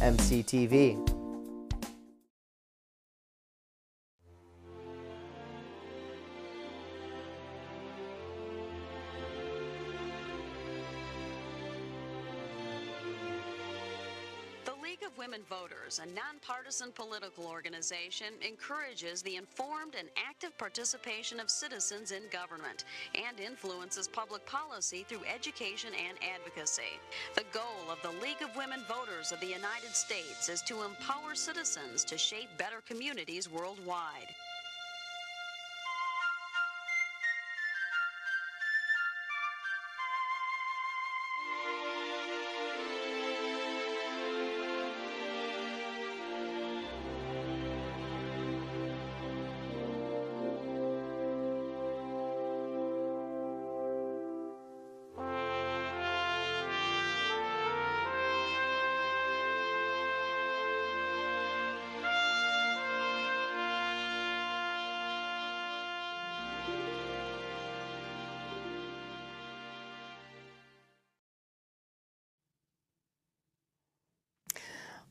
mctv. Voters, a nonpartisan political organization, encourages the informed and active participation of citizens in government and influences public policy through education and advocacy. The goal of the League of Women Voters of the United States is to empower citizens to shape better communities worldwide.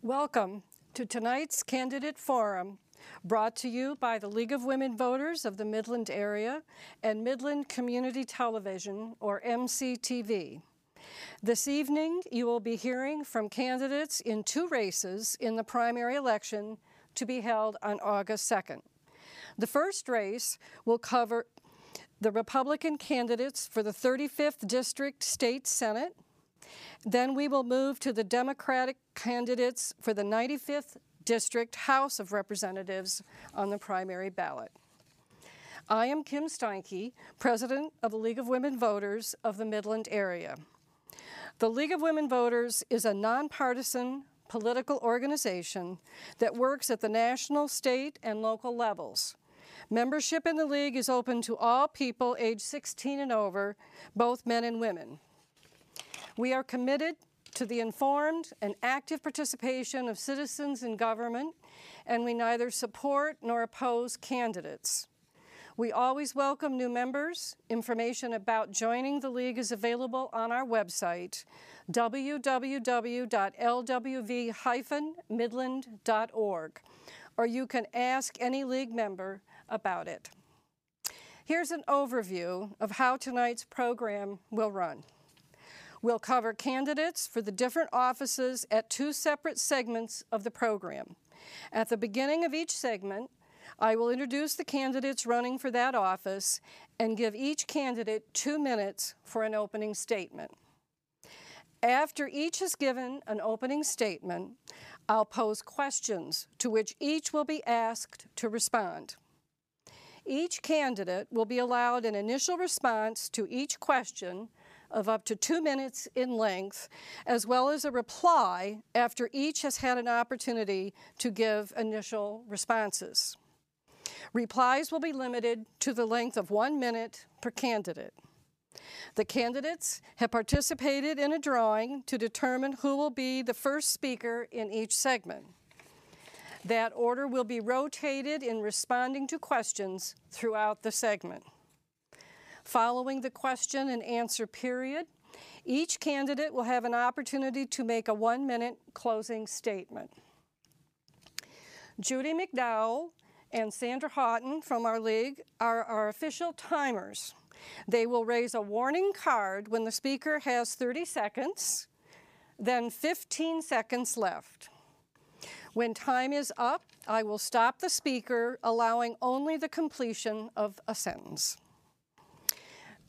Welcome to tonight's Candidate Forum, brought to you by the League of Women Voters of the Midland area and Midland Community Television, or MCTV. This evening, you will be hearing from candidates in two races in the primary election to be held on August 2nd. The first race will cover the Republican candidates for the 35th District State Senate, then we will move to the Democratic candidates for the 95th District House of Representatives on the primary ballot. I am Kim Steinke, President of the League of Women Voters of the Midland area. The League of Women Voters is a nonpartisan political organization that works at the national, state, and local levels. Membership in the League is open to all people age 16 and over, both men and women. We are committed to the informed and active participation of citizens in government, and we neither support nor oppose candidates. We always welcome new members. Information about joining the League is available on our website, www.lw-midland.org, or you can ask any League member about it. Here's an overview of how tonight's program will run. We'll cover candidates for the different offices at two separate segments of the program. At the beginning of each segment, I will introduce the candidates running for that office and give each candidate two minutes for an opening statement. After each has given an opening statement, I'll pose questions to which each will be asked to respond. Each candidate will be allowed an initial response to each question of up to two minutes in length, as well as a reply after each has had an opportunity to give initial responses. Replies will be limited to the length of one minute per candidate. The candidates have participated in a drawing to determine who will be the first speaker in each segment. That order will be rotated in responding to questions throughout the segment. Following the question and answer period, each candidate will have an opportunity to make a one minute closing statement. Judy McDowell and Sandra Houghton from our league are our official timers. They will raise a warning card when the speaker has 30 seconds, then 15 seconds left. When time is up, I will stop the speaker, allowing only the completion of a sentence.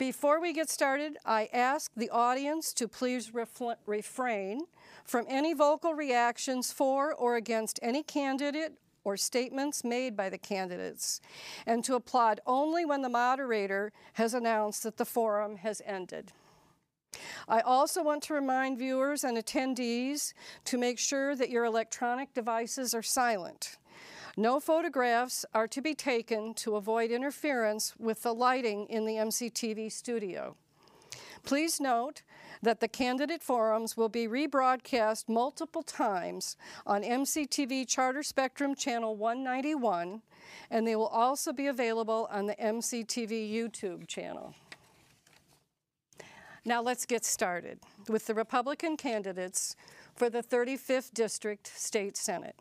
Before we get started, I ask the audience to please refrain from any vocal reactions for or against any candidate or statements made by the candidates, and to applaud only when the moderator has announced that the forum has ended. I also want to remind viewers and attendees to make sure that your electronic devices are silent. No photographs are to be taken to avoid interference with the lighting in the MCTV studio. Please note that the candidate forums will be rebroadcast multiple times on MCTV Charter Spectrum Channel 191, and they will also be available on the MCTV YouTube channel. Now let's get started with the Republican candidates for the 35th District State Senate.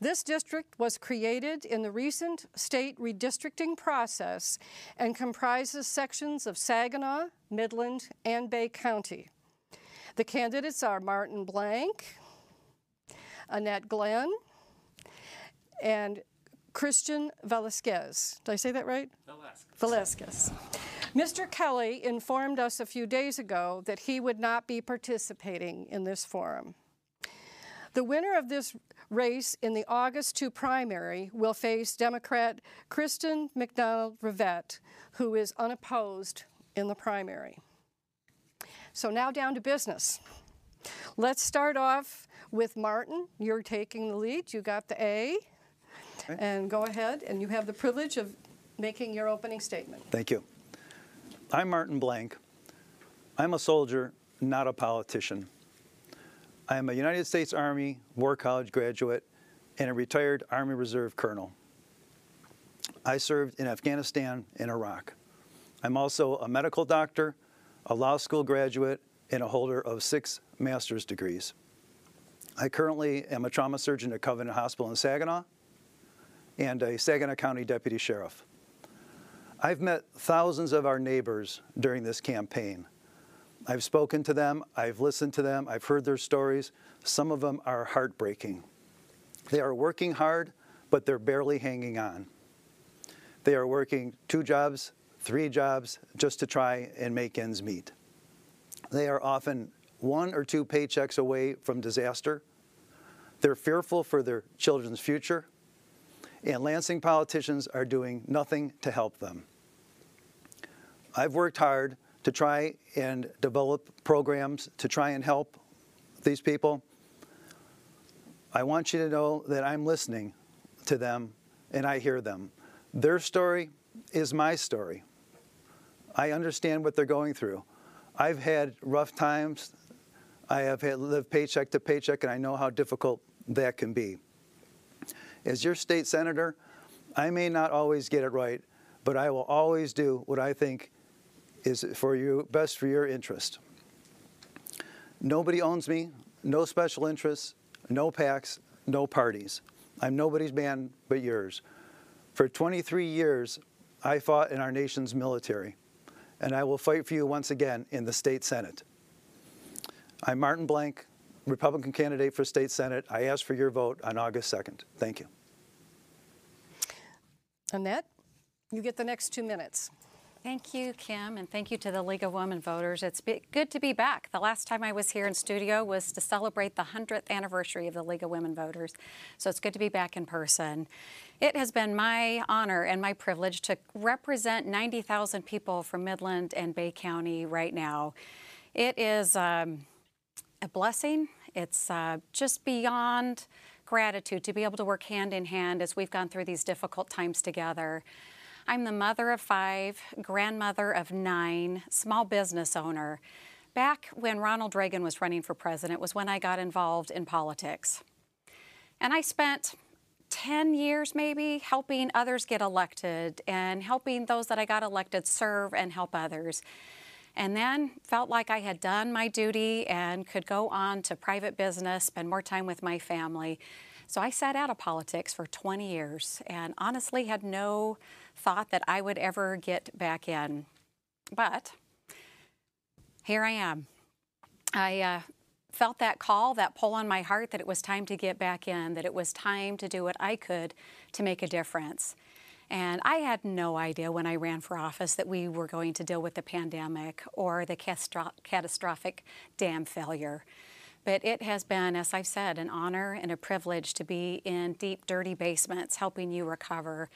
This district was created in the recent state redistricting process and comprises sections of Saginaw, Midland, and Bay County. The candidates are Martin Blank, Annette Glenn, and Christian Velasquez. Did I say that right? Velasquez. Velasquez. Mr. Kelly informed us a few days ago that he would not be participating in this forum. The winner of this race in the August 2 primary will face Democrat Kristen McDonald Rivet, who is unopposed in the primary. So now down to business. Let's start off with Martin. You're taking the lead. You got the A. Okay. And go ahead, and you have the privilege of making your opening statement. Thank you. I'm Martin Blank. I'm a soldier, not a politician. I am a United States Army War College graduate and a retired Army Reserve colonel. I served in Afghanistan and Iraq. I'm also a medical doctor, a law school graduate, and a holder of six master's degrees. I currently am a trauma surgeon at Covenant Hospital in Saginaw and a Saginaw County Deputy Sheriff. I've met thousands of our neighbors during this campaign. I've spoken to them, I've listened to them, I've heard their stories. Some of them are heartbreaking. They are working hard, but they're barely hanging on. They are working two jobs, three jobs, just to try and make ends meet. They are often one or two paychecks away from disaster. They're fearful for their children's future, and Lansing politicians are doing nothing to help them. I've worked hard to try and develop programs to try and help these people. I want you to know that I'm listening to them and I hear them. Their story is my story. I understand what they're going through. I've had rough times. I have had lived paycheck to paycheck, and I know how difficult that can be. As your state senator, I may not always get it right, but I will always do what I think is for you, best for your interest. Nobody owns me, no special interests, no PACs, no parties. I'm nobody's man but yours. For 23 years, I fought in our nation's military, and I will fight for you once again in the state Senate. I'm Martin Blank, Republican candidate for state Senate. I ask for your vote on August 2nd. Thank you. Annette, you get the next two minutes. Thank you, Kim, and thank you to the League of Women Voters. It's good to be back. The last time I was here in studio was to celebrate the 100th anniversary of the League of Women Voters, so it's good to be back in person. It has been my honor and my privilege to represent 90,000 people from Midland and Bay County right now. It is um, a blessing. It's uh, just beyond gratitude to be able to work hand in hand as we've gone through these difficult times together. I'm the mother of five, grandmother of nine, small business owner. Back when Ronald Reagan was running for president was when I got involved in politics. And I spent 10 years maybe helping others get elected and helping those that I got elected serve and help others. And then felt like I had done my duty and could go on to private business, spend more time with my family. So I sat out of politics for 20 years and honestly had no thought that I would ever get back in. But here I am. I uh, felt that call, that pull on my heart that it was time to get back in, that it was time to do what I could to make a difference. And I had no idea when I ran for office that we were going to deal with the pandemic or the catastrophic dam failure. But it has been, as I've said, an honor and a privilege to be in deep, dirty basements helping you recover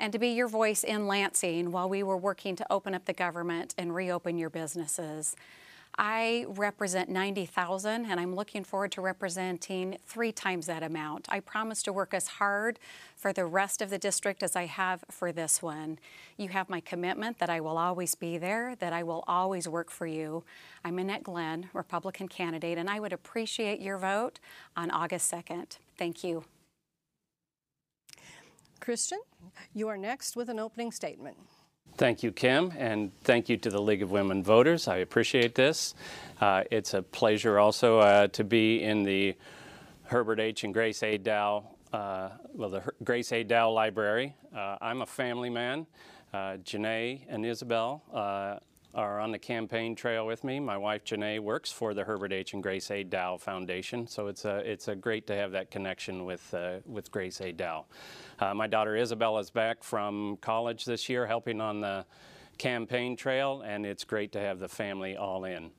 and to be your voice in Lansing while we were working to open up the government and reopen your businesses. I represent 90,000 and I'm looking forward to representing three times that amount. I promise to work as hard for the rest of the district as I have for this one. You have my commitment that I will always be there, that I will always work for you. I'm Annette Glenn, Republican candidate, and I would appreciate your vote on August 2nd. Thank you. Christian, you are next with an opening statement. Thank you, Kim, and thank you to the League of Women Voters. I appreciate this. Uh, it's a pleasure also uh, to be in the Herbert H. and Grace A. Dow, uh, well, the Her Grace A. Dow Library. Uh, I'm a family man. Uh, Janae and Isabel uh, are on the campaign trail with me. My wife Janae works for the Herbert H. and Grace A. Dow Foundation, so it's a it's a great to have that connection with uh, with Grace A. Dow. Uh, my daughter Isabel is back from college this year, helping on the campaign trail, and it's great to have the family all in.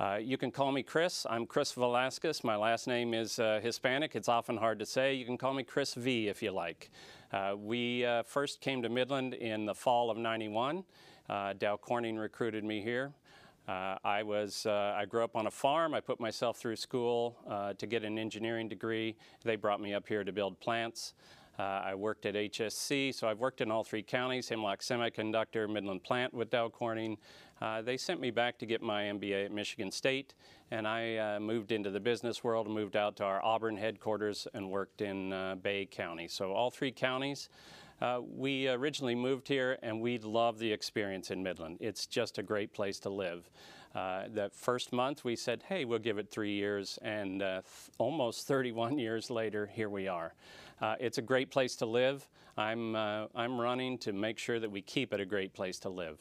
Uh, you can call me Chris. I'm Chris Velasquez. My last name is uh, Hispanic. It's often hard to say. You can call me Chris V if you like. Uh, we uh, first came to Midland in the fall of 91. Uh, Dow Corning recruited me here. Uh, I was uh, I grew up on a farm. I put myself through school uh, to get an engineering degree. They brought me up here to build plants. Uh, I worked at HSC, so I've worked in all three counties: Hemlock Semiconductor, Midland Plant with Dow Corning. Uh, they sent me back to get my MBA at Michigan State, and I moved into the business world. Moved out to our Auburn headquarters and worked in Bay County. So all three counties. Uh, we originally moved here and we love the experience in Midland. It's just a great place to live. Uh, that first month we said, hey, we'll give it three years, and uh, th almost 31 years later, here we are. Uh, it's a great place to live. I'm, uh, I'm running to make sure that we keep it a great place to live.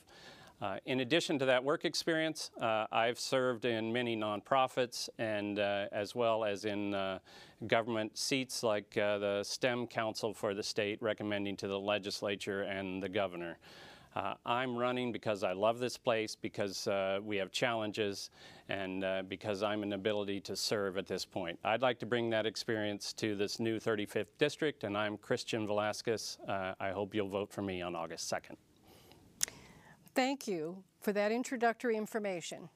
Uh, in addition to that work experience, uh, I've served in many nonprofits and uh, as well as in uh, government seats like uh, the STEM Council for the state recommending to the legislature and the governor. Uh, I'm running because I love this place, because we have challenges, and because I'm an ability to serve at this point. I'd like to bring that experience to this new 35th district, and I'm Christian Velasquez. I hope you'll vote for me on August 2nd. Thank you for that introductory information.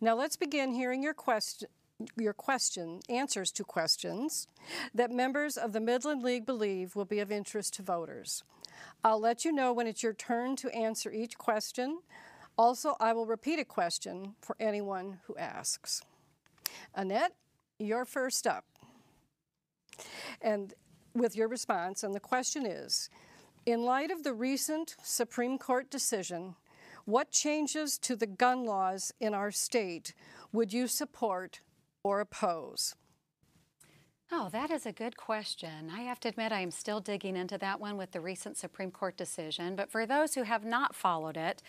Now let's begin hearing your question your question, answers to questions that members of the Midland League believe will be of interest to voters. I'll let you know when it's your turn to answer each question. Also, I will repeat a question for anyone who asks. Annette, you're first up. And with your response, and the question is, in light of the recent Supreme Court decision, what changes to the gun laws in our state would you support or oppose? Oh, that is a good question. I have to admit I am still digging into that one with the recent Supreme Court decision. But for those who have not followed it,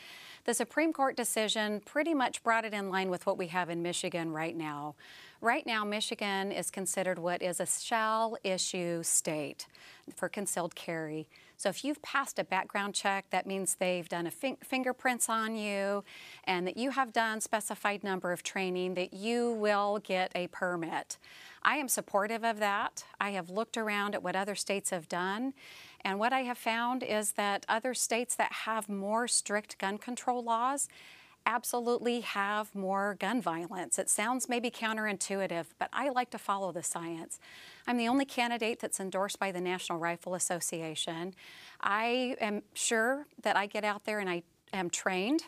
the Supreme Court decision pretty much brought it in line with what we have in Michigan right now. Right now, Michigan is considered what is a shall issue state for concealed carry. So if you've passed a background check, that means they've done a fin fingerprints on you and that you have done specified number of training that you will get a permit. I am supportive of that. I have looked around at what other states have done and what I have found is that other states that have more strict gun control laws absolutely have more gun violence. It sounds maybe counterintuitive, but I like to follow the science. I'm the only candidate that's endorsed by the National Rifle Association. I am sure that I get out there and I am trained.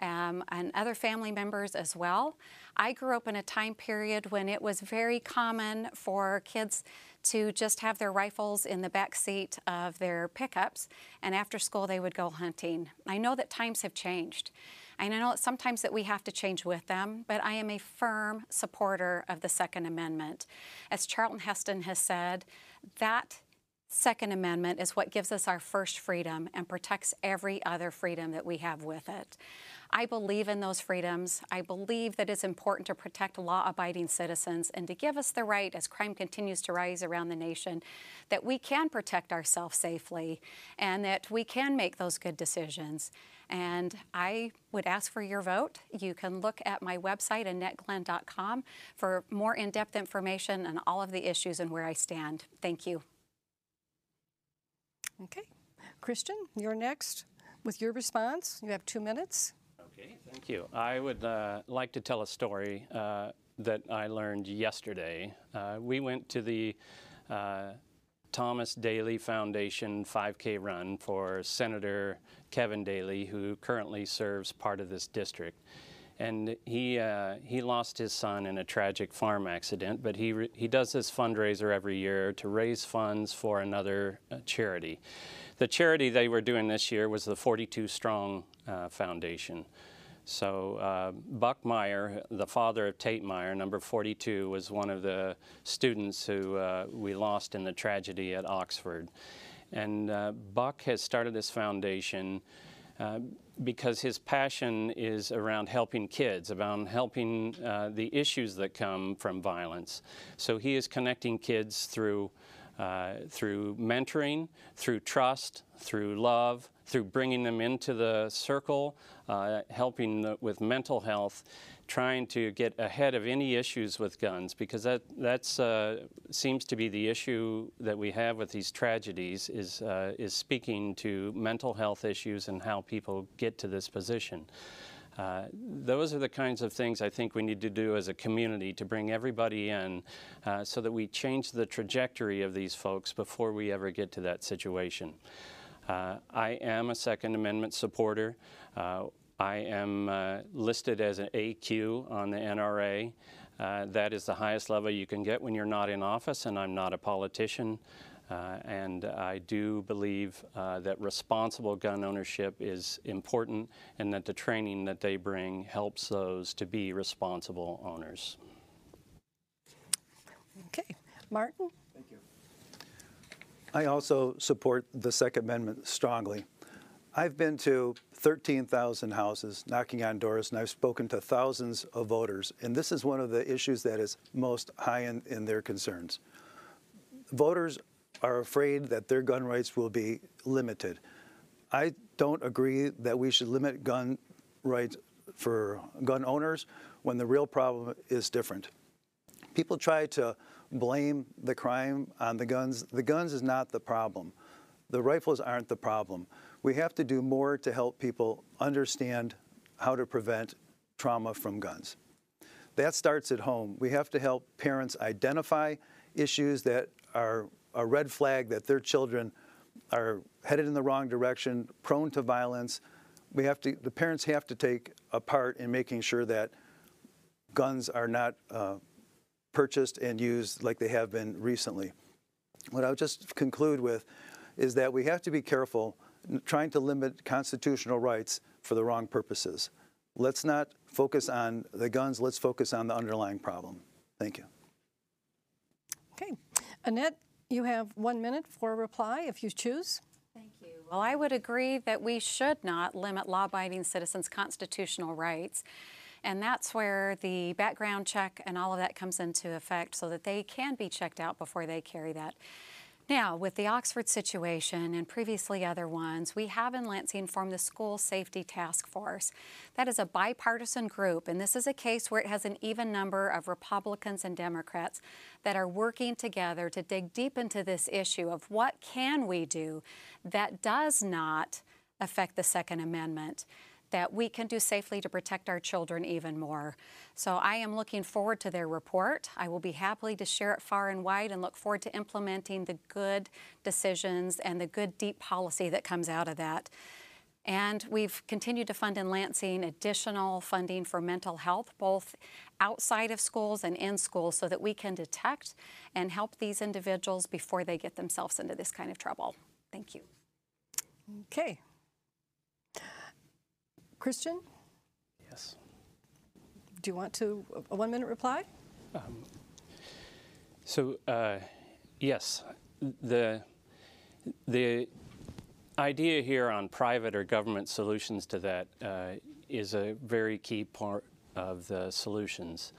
Um, and other family members as well. I grew up in a time period when it was very common for kids to just have their rifles in the back seat of their pickups, and after school they would go hunting. I know that times have changed. And I know sometimes that we have to change with them, but I am a firm supporter of the Second Amendment. As Charlton Heston has said, that Second Amendment is what gives us our first freedom and protects every other freedom that we have with it. I believe in those freedoms. I believe that it's important to protect law abiding citizens and to give us the right, as crime continues to rise around the nation, that we can protect ourselves safely and that we can make those good decisions. And I would ask for your vote. You can look at my website, AnnetteGlenn.com, for more in depth information on all of the issues and where I stand. Thank you. Okay. Christian, you're next with your response. You have two minutes. Okay, thank you. I would uh, like to tell a story uh, that I learned yesterday. Uh, we went to the uh, Thomas Daley Foundation 5K run for Senator Kevin Daley, who currently serves part of this district. And he, uh, he lost his son in a tragic farm accident, but he, he does this fundraiser every year to raise funds for another uh, charity. The charity they were doing this year was the 42 Strong uh, Foundation. So uh, Buck Myre, the father of Tate Myre, number 42, was one of the students who uh, we lost in the tragedy at Oxford. And uh, Buck has started this foundation uh, because his passion is around helping kids, around helping uh, the issues that come from violence. So he is connecting kids through, uh, through mentoring, through trust, through love, through bringing them into the circle, uh, helping with mental health, trying to get ahead of any issues with guns because that that's uh, seems to be the issue that we have with these tragedies is uh, is speaking to mental health issues and how people get to this position. Uh, those are the kinds of things I think we need to do as a community to bring everybody in uh, so that we change the trajectory of these folks before we ever get to that situation. Uh, I am a Second Amendment supporter. I am uh, listed as an AQ on the NRA. Uh, that is the highest level you can get when you're not in office, and I'm not a politician. Uh, and I do believe uh, that responsible gun ownership is important and that the training that they bring helps those to be responsible owners. Okay, Martin? Thank you. I also support the Second Amendment strongly. I've been to 13,000 houses knocking on doors, and I've spoken to thousands of voters, and this is one of the issues that is most high in, in their concerns. Voters are afraid that their gun rights will be limited. I don't agree that we should limit gun rights for gun owners when the real problem is different. People try to blame the crime on the guns. The guns is not the problem. The rifles aren't the problem. We have to do more to help people understand how to prevent trauma from guns. That starts at home. We have to help parents identify issues that are a red flag that their children are headed in the wrong direction, prone to violence. We have to, the parents have to take a part in making sure that guns are not uh, purchased and used like they have been recently. What I'll just conclude with is that we have to be careful trying to limit constitutional rights for the wrong purposes. Let's not focus on the guns, let's focus on the underlying problem. Thank you. Okay. Annette, you have one minute for a reply if you choose. Thank you. Well, I would agree that we should not limit law abiding citizens' constitutional rights. And that's where the background check and all of that comes into effect so that they can be checked out before they carry that. Now, with the Oxford situation and previously other ones, we have in Lansing formed the School Safety Task Force. That is a bipartisan group, and this is a case where it has an even number of Republicans and Democrats that are working together to dig deep into this issue of what can we do that does not affect the Second Amendment that we can do safely to protect our children even more. So I am looking forward to their report. I will be happy to share it far and wide and look forward to implementing the good decisions and the good deep policy that comes out of that. And we've continued to fund in Lansing additional funding for mental health, both outside of schools and in schools, so that we can detect and help these individuals before they get themselves into this kind of trouble. Thank you. Okay. Christian, Yes. do you want to, a one minute reply? So, uh, yes, the, the idea here on private or government solutions to that uh, is a very key part of the solutions.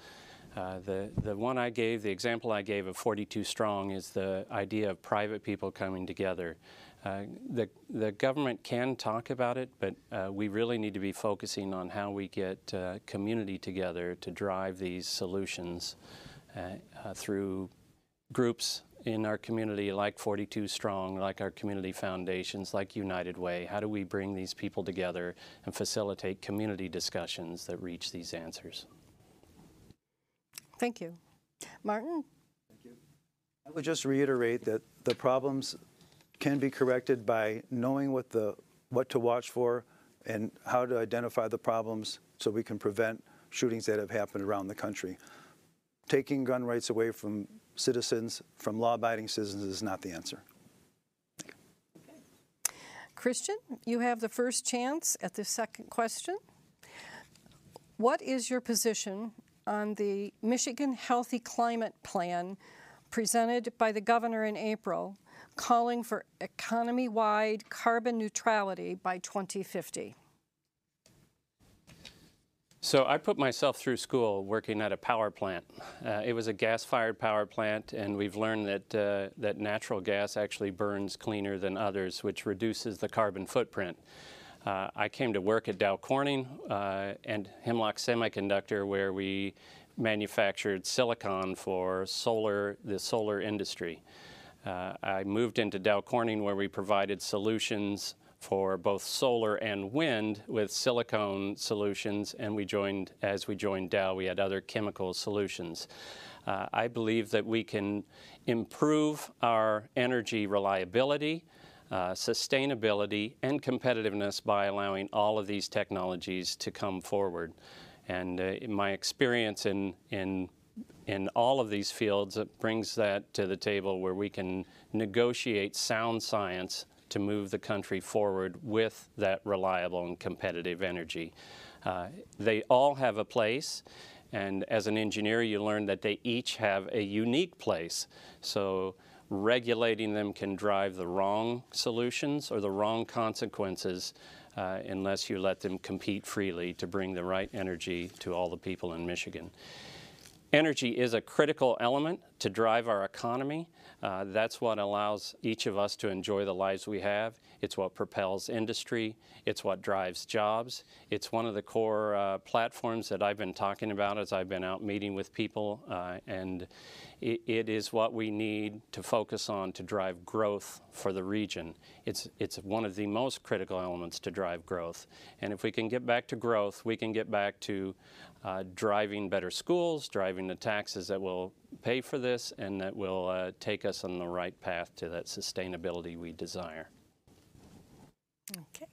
Uh, the, the one I gave, the example I gave of 42 Strong is the idea of private people coming together. Uh, the, the government can talk about it, but uh, we really need to be focusing on how we get uh, community together to drive these solutions uh, uh, through groups in our community like 42 Strong, like our community foundations, like United Way? How do we bring these people together and facilitate community discussions that reach these answers? Thank you. Martin? Thank you. I would just reiterate that the problems can be corrected by knowing what the what to watch for and how to identify the problems so we can prevent shootings that have happened around the country. Taking gun rights away from citizens, from law-abiding citizens, is not the answer. Christian, you have the first chance at the second question. What is your position on the Michigan Healthy Climate Plan presented by the governor in April, calling for economy wide carbon neutrality by 2050? So I put myself through school working at a power plant. Uh, it was a gas-fired power plant, and we've learned that uh, that natural gas actually burns cleaner than others, which reduces the carbon footprint. Uh, I came to work at Dow Corning uh, and Hemlock Semiconductor, where we manufactured silicon for solar, the solar industry. Uh, I moved into Dow Corning, where we provided solutions for both solar and wind with silicone solutions, and we joined, as we joined Dow, we had other chemical solutions. Uh, I believe that we can improve our energy reliability, uh, sustainability, and competitiveness by allowing all of these technologies to come forward. And uh, my experience in, in in all of these fields it brings that to the table where we can negotiate sound science to move the country forward with that reliable and competitive energy. Uh, they all have a place, and as an engineer, you learn that they each have a unique place. So regulating them can drive the wrong solutions or the wrong consequences uh, unless you let them compete freely to bring the right energy to all the people in Michigan. Energy is a critical element to drive our economy. Uh, that's what allows each of us to enjoy the lives we have. It's what propels industry. It's what drives jobs. It's one of the core uh, platforms that I've been talking about as I've been out meeting with people. Uh, and it, it is what we need to focus on to drive growth for the region. It's, it's one of the most critical elements to drive growth. And if we can get back to growth, we can get back to uh, driving better schools, driving the taxes that will pay for this, and that will uh, take us on the right path to that sustainability we desire. Okay.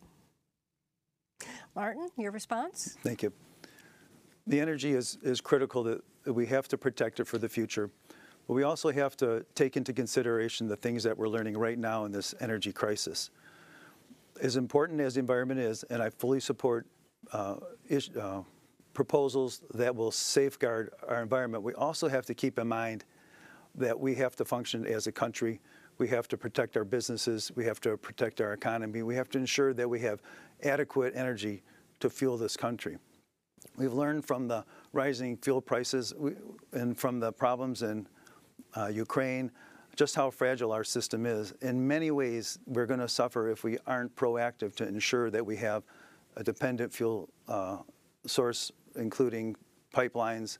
Martin, your response? Thank you. The energy is, is critical that we have to protect it for the future. But we also have to take into consideration the things that we're learning right now in this energy crisis. As important as the environment is, and I fully support uh, is, uh, proposals that will safeguard our environment, we also have to keep in mind that we have to function as a country. We have to protect our businesses. We have to protect our economy. We have to ensure that we have adequate energy to fuel this country. We've learned from the rising fuel prices and from the problems in uh, Ukraine just how fragile our system is. In many ways, we're going to suffer if we aren't proactive to ensure that we have a dependent fuel uh, source including pipelines.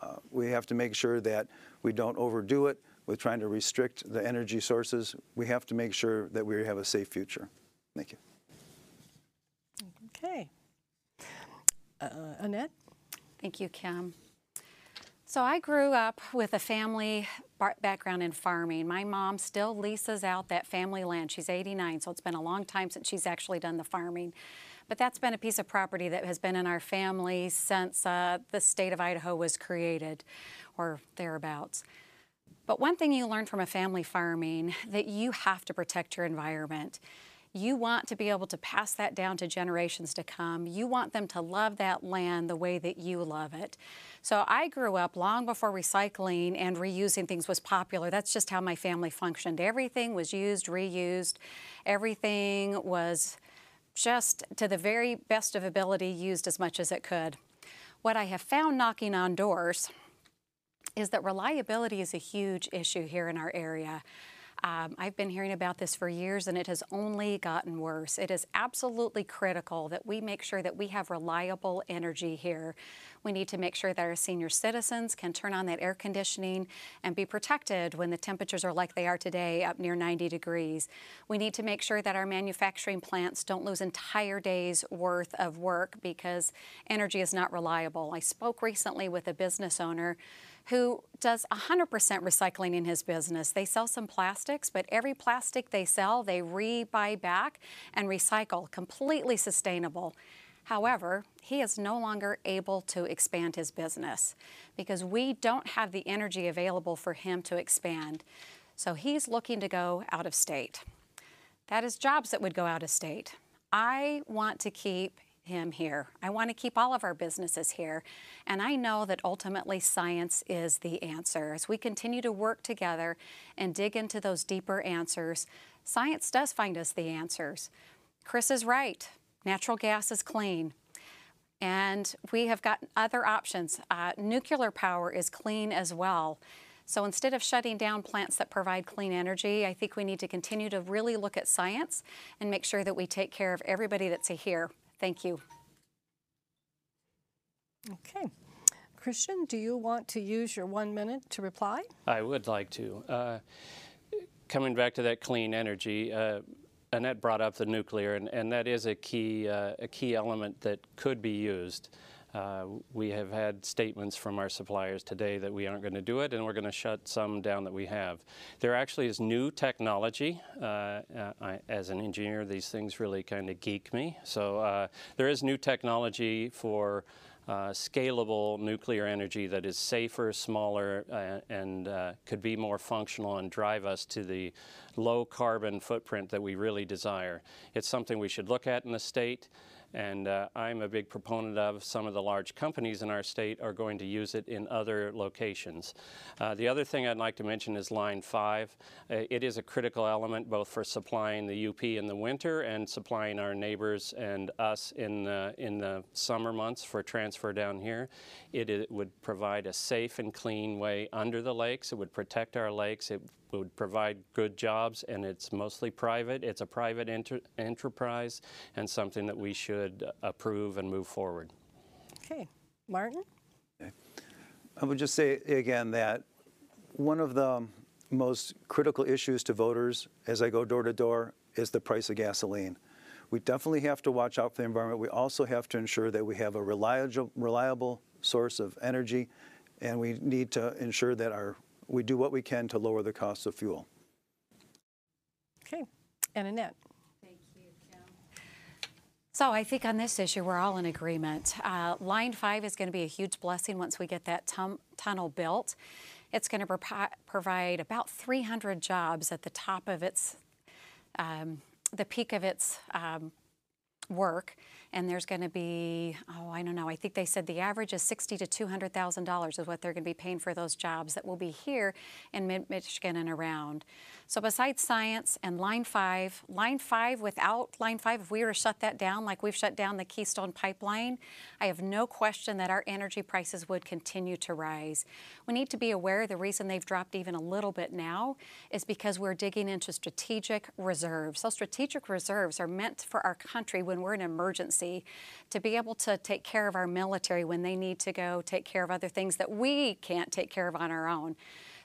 Uh, we have to make sure that we don't overdo it with trying to restrict the energy sources. We have to make sure that we have a safe future. Thank you. Okay. Uh, Annette? Thank you, Kim. So I grew up with a family background in farming. My mom still leases out that family land. She's 89, so it's been a long time since she's actually done the farming. But that's been a piece of property that has been in our family since uh, the state of Idaho was created or thereabouts. But one thing you learn from a family farming that you have to protect your environment. You want to be able to pass that down to generations to come. You want them to love that land the way that you love it. So I grew up long before recycling and reusing things was popular. That's just how my family functioned. Everything was used, reused. Everything was just to the very best of ability used as much as it could. What I have found knocking on doors is that reliability is a huge issue here in our area. Um, I've been hearing about this for years and it has only gotten worse. It is absolutely critical that we make sure that we have reliable energy here. We need to make sure that our senior citizens can turn on that air conditioning and be protected when the temperatures are like they are today, up near 90 degrees. We need to make sure that our manufacturing plants don't lose entire days worth of work because energy is not reliable. I spoke recently with a business owner who does 100% recycling in his business. They sell some plastics, but every plastic they sell, they re-buy back and recycle, completely sustainable. However, he is no longer able to expand his business because we don't have the energy available for him to expand. So he's looking to go out of state. That is jobs that would go out of state. I want to keep him here. I want to keep all of our businesses here. And I know that ultimately science is the answer. As we continue to work together and dig into those deeper answers, science does find us the answers. Chris is right. Natural gas is clean. And we have got other options. Uh, nuclear power is clean as well. So instead of shutting down plants that provide clean energy, I think we need to continue to really look at science and make sure that we take care of everybody that's here. Thank you. Okay. Christian, do you want to use your one minute to reply? I would like to. Uh, coming back to that clean energy, uh, Annette brought up the nuclear, and, and that is a key, uh, a key element that could be used. Uh, we have had statements from our suppliers today that we aren't going to do it and we're going to shut some down that we have. There actually is new technology. Uh, uh I, as an engineer, these things really kind of geek me. So uh, there is new technology for uh, scalable nuclear energy that is safer, smaller, uh, and could be more functional and drive us to the low carbon footprint that we really desire. It's something we should look at in the state and uh, I'm a big proponent of some of the large companies in our state are going to use it in other locations. Uh, the other thing I'd like to mention is Line 5. Uh, it is a critical element both for supplying the UP in the winter and supplying our neighbors and us in the, in the summer months for transfer down here. It, it would provide a safe and clean way under the lakes. It would protect our lakes. It would provide good jobs, and it's mostly private. It's a private enterprise and something that we should approve and move forward. Okay. Martin? Okay. I would just say again that one of the most critical issues to voters as I go door to door is the price of gasoline. We definitely have to watch out for the environment. We also have to ensure that we have a reliable, reliable source of energy, and we need to ensure that our we do what we can to lower the cost of fuel. Okay. And Annette. Thank you, So I think on this issue, we're all in agreement. Uh, Line 5 is going to be a huge blessing once we get that tunnel built. It's going to pro provide about 300 jobs at the top of its, um, the peak of its um, work and there's going to be oh I don't know I think they said the average is sixty to two hundred thousand dollars is what they're going to be paying for those jobs that will be here in mid Michigan and around. So besides science and line five, line five without line five, if we were to shut that down like we've shut down the Keystone pipeline, I have no question that our energy prices would continue to rise. We need to be aware the reason they've dropped even a little bit now is because we're digging into strategic reserves. So strategic reserves are meant for our country when we're in emergency to be able to take care of our military when they need to go take care of other things that we can't take care of on our own.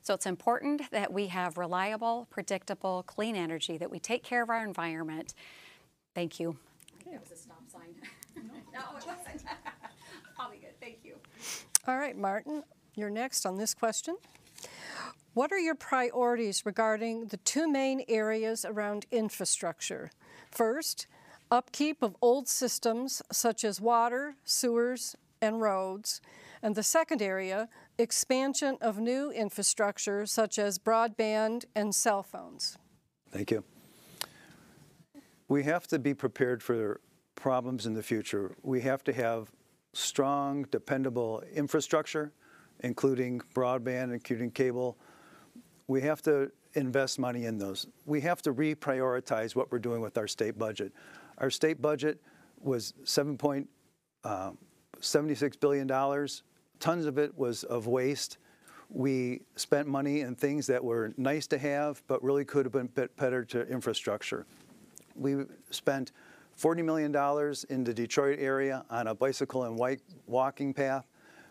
So it's important that we have reliable, predictable, clean energy, that we take care of our environment. Thank you. Okay. That was a stop sign. no, it wasn't. Probably good. Thank you. All right, Martin, you're next on this question. What are your priorities regarding the two main areas around infrastructure? First, upkeep of old systems such as water, sewers, and roads. And the second area, expansion of new infrastructure such as broadband and cell phones. Thank you. We have to be prepared for problems in the future. We have to have strong, dependable infrastructure, including broadband, including cable. We have to invest money in those. We have to reprioritize what we're doing with our state budget. Our state budget was $7.76 uh, billion tons of it was of waste. We spent money in things that were nice to have, but really could have been better to infrastructure. We spent $40 million in the Detroit area on a bicycle and white walking path.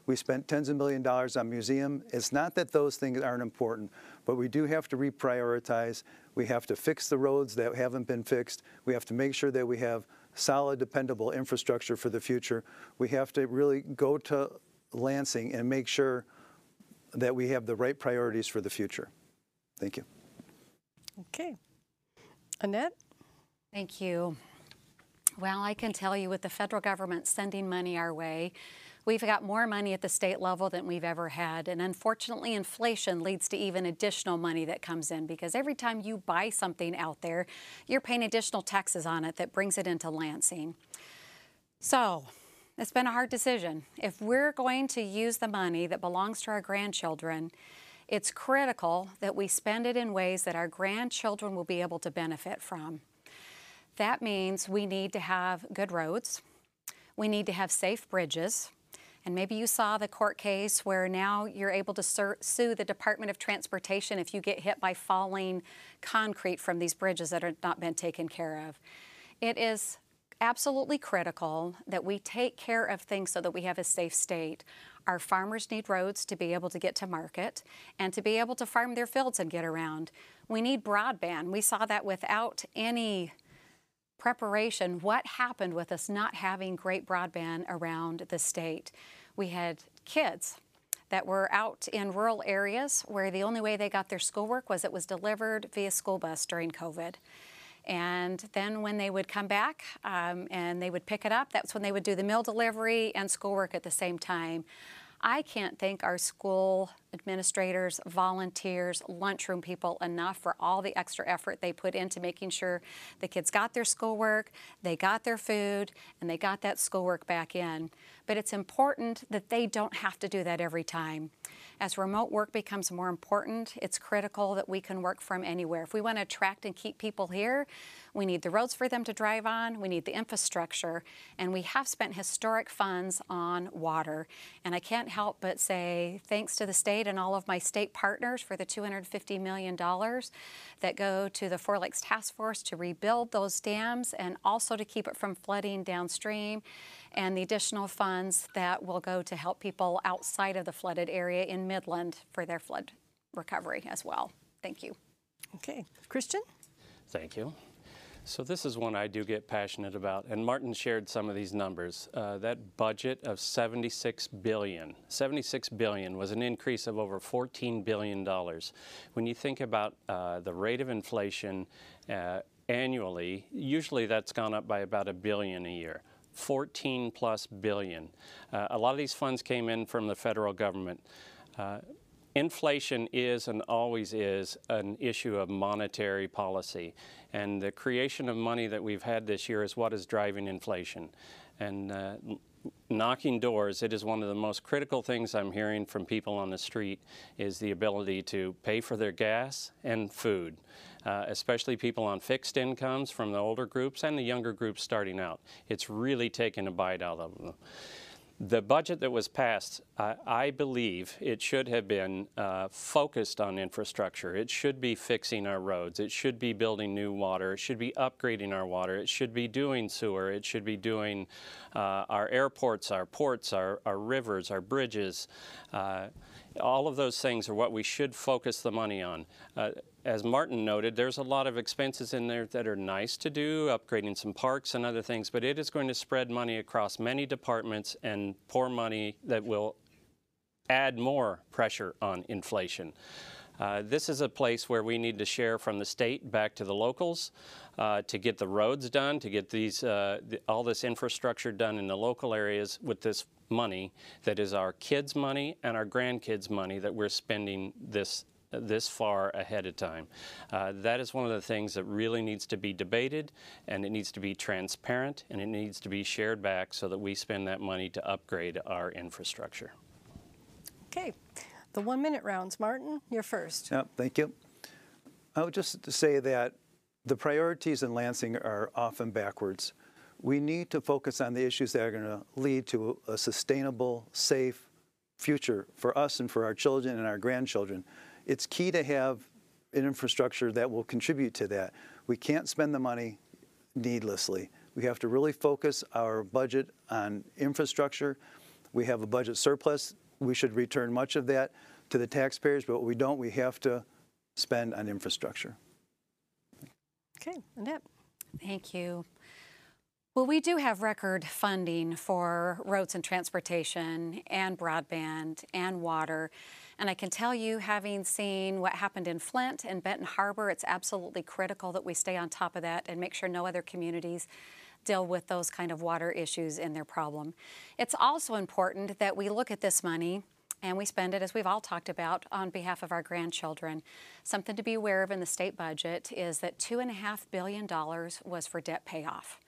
We spent tens of million dollars on museum. It's not that those things aren't important, but we do have to reprioritize. We have to fix the roads that haven't been fixed. We have to make sure that we have solid, dependable infrastructure for the future. We have to really go to Lansing and make sure that we have the right priorities for the future. Thank you. Okay. Annette? Thank you. Well, I can tell you with the federal government sending money our way, We've got more money at the state level than we've ever had. And unfortunately, inflation leads to even additional money that comes in because every time you buy something out there, you're paying additional taxes on it that brings it into Lansing. So, it's been a hard decision. If we're going to use the money that belongs to our grandchildren, it's critical that we spend it in ways that our grandchildren will be able to benefit from. That means we need to have good roads, we need to have safe bridges, and maybe you saw the court case where now you're able to sue the Department of Transportation if you get hit by falling concrete from these bridges that have not been taken care of. It is absolutely critical that we take care of things so that we have a safe state. Our farmers need roads to be able to get to market and to be able to farm their fields and get around. We need broadband. We saw that without any preparation, what happened with us not having great broadband around the state we had kids that were out in rural areas where the only way they got their schoolwork was it was delivered via school bus during COVID. And then when they would come back um, and they would pick it up, that's when they would do the meal delivery and schoolwork at the same time. I can't thank our school administrators, volunteers, lunchroom people enough for all the extra effort they put into making sure the kids got their schoolwork, they got their food, and they got that schoolwork back in but it's important that they don't have to do that every time. As remote work becomes more important, it's critical that we can work from anywhere. If we want to attract and keep people here, we need the roads for them to drive on, we need the infrastructure, and we have spent historic funds on water. And I can't help but say thanks to the state and all of my state partners for the $250 million that go to the Four Lakes Task Force to rebuild those dams and also to keep it from flooding downstream and the additional funds that will go to help people outside of the flooded area in Midland for their flood recovery as well. Thank you. Okay. Christian? Thank you. So this is one I do get passionate about, and Martin shared some of these numbers. Uh, that budget of 76 billion, 76 billion was an increase of over 14 billion dollars. When you think about uh, the rate of inflation uh, annually, usually that's gone up by about a billion a year. 14 plus billion. Uh, a lot of these funds came in from the federal government. Uh, inflation is and always is an issue of monetary policy. And the creation of money that we've had this year is what is driving inflation. And uh, knocking doors, it is one of the most critical things I'm hearing from people on the street is the ability to pay for their gas and food uh, especially people on fixed incomes from the older groups and the younger groups starting out. It's really taken a bite out of them. The budget that was passed, I, I believe it should have been uh, focused on infrastructure. It should be fixing our roads. It should be building new water. It should be upgrading our water. It should be doing sewer. It should be doing uh, our airports, our ports, our, our rivers, our bridges. Uh, all of those things are what we should focus the money on. As Martin noted, there's a lot of expenses in there that are nice to do, upgrading some parks and other things, but it is going to spread money across many departments and pour money that will add more pressure on inflation. Uh, this is a place where we need to share from the state back to the locals uh, to get the roads done, to get these uh, the, all this infrastructure done in the local areas with this money that is our kids' money and our grandkids' money that we're spending this this far ahead of time. Uh, that is one of the things that really needs to be debated and it needs to be transparent and it needs to be shared back so that we spend that money to upgrade our infrastructure. Okay, the one minute rounds. Martin, you're first. Yep, thank you. I would just say that the priorities in Lansing are often backwards. We need to focus on the issues that are going to lead to a sustainable, safe, future for us and for our children and our grandchildren. It's key to have an infrastructure that will contribute to that. We can't spend the money needlessly. We have to really focus our budget on infrastructure. We have a budget surplus. We should return much of that to the taxpayers, but what we don't, we have to spend on infrastructure. Okay, Annette. Thank you. Well, we do have record funding for roads and transportation and broadband and water. And I can tell you, having seen what happened in Flint and Benton Harbor, it's absolutely critical that we stay on top of that and make sure no other communities deal with those kind of water issues in their problem. It's also important that we look at this money and we spend it, as we've all talked about, on behalf of our grandchildren. Something to be aware of in the state budget is that $2.5 billion was for debt payoff.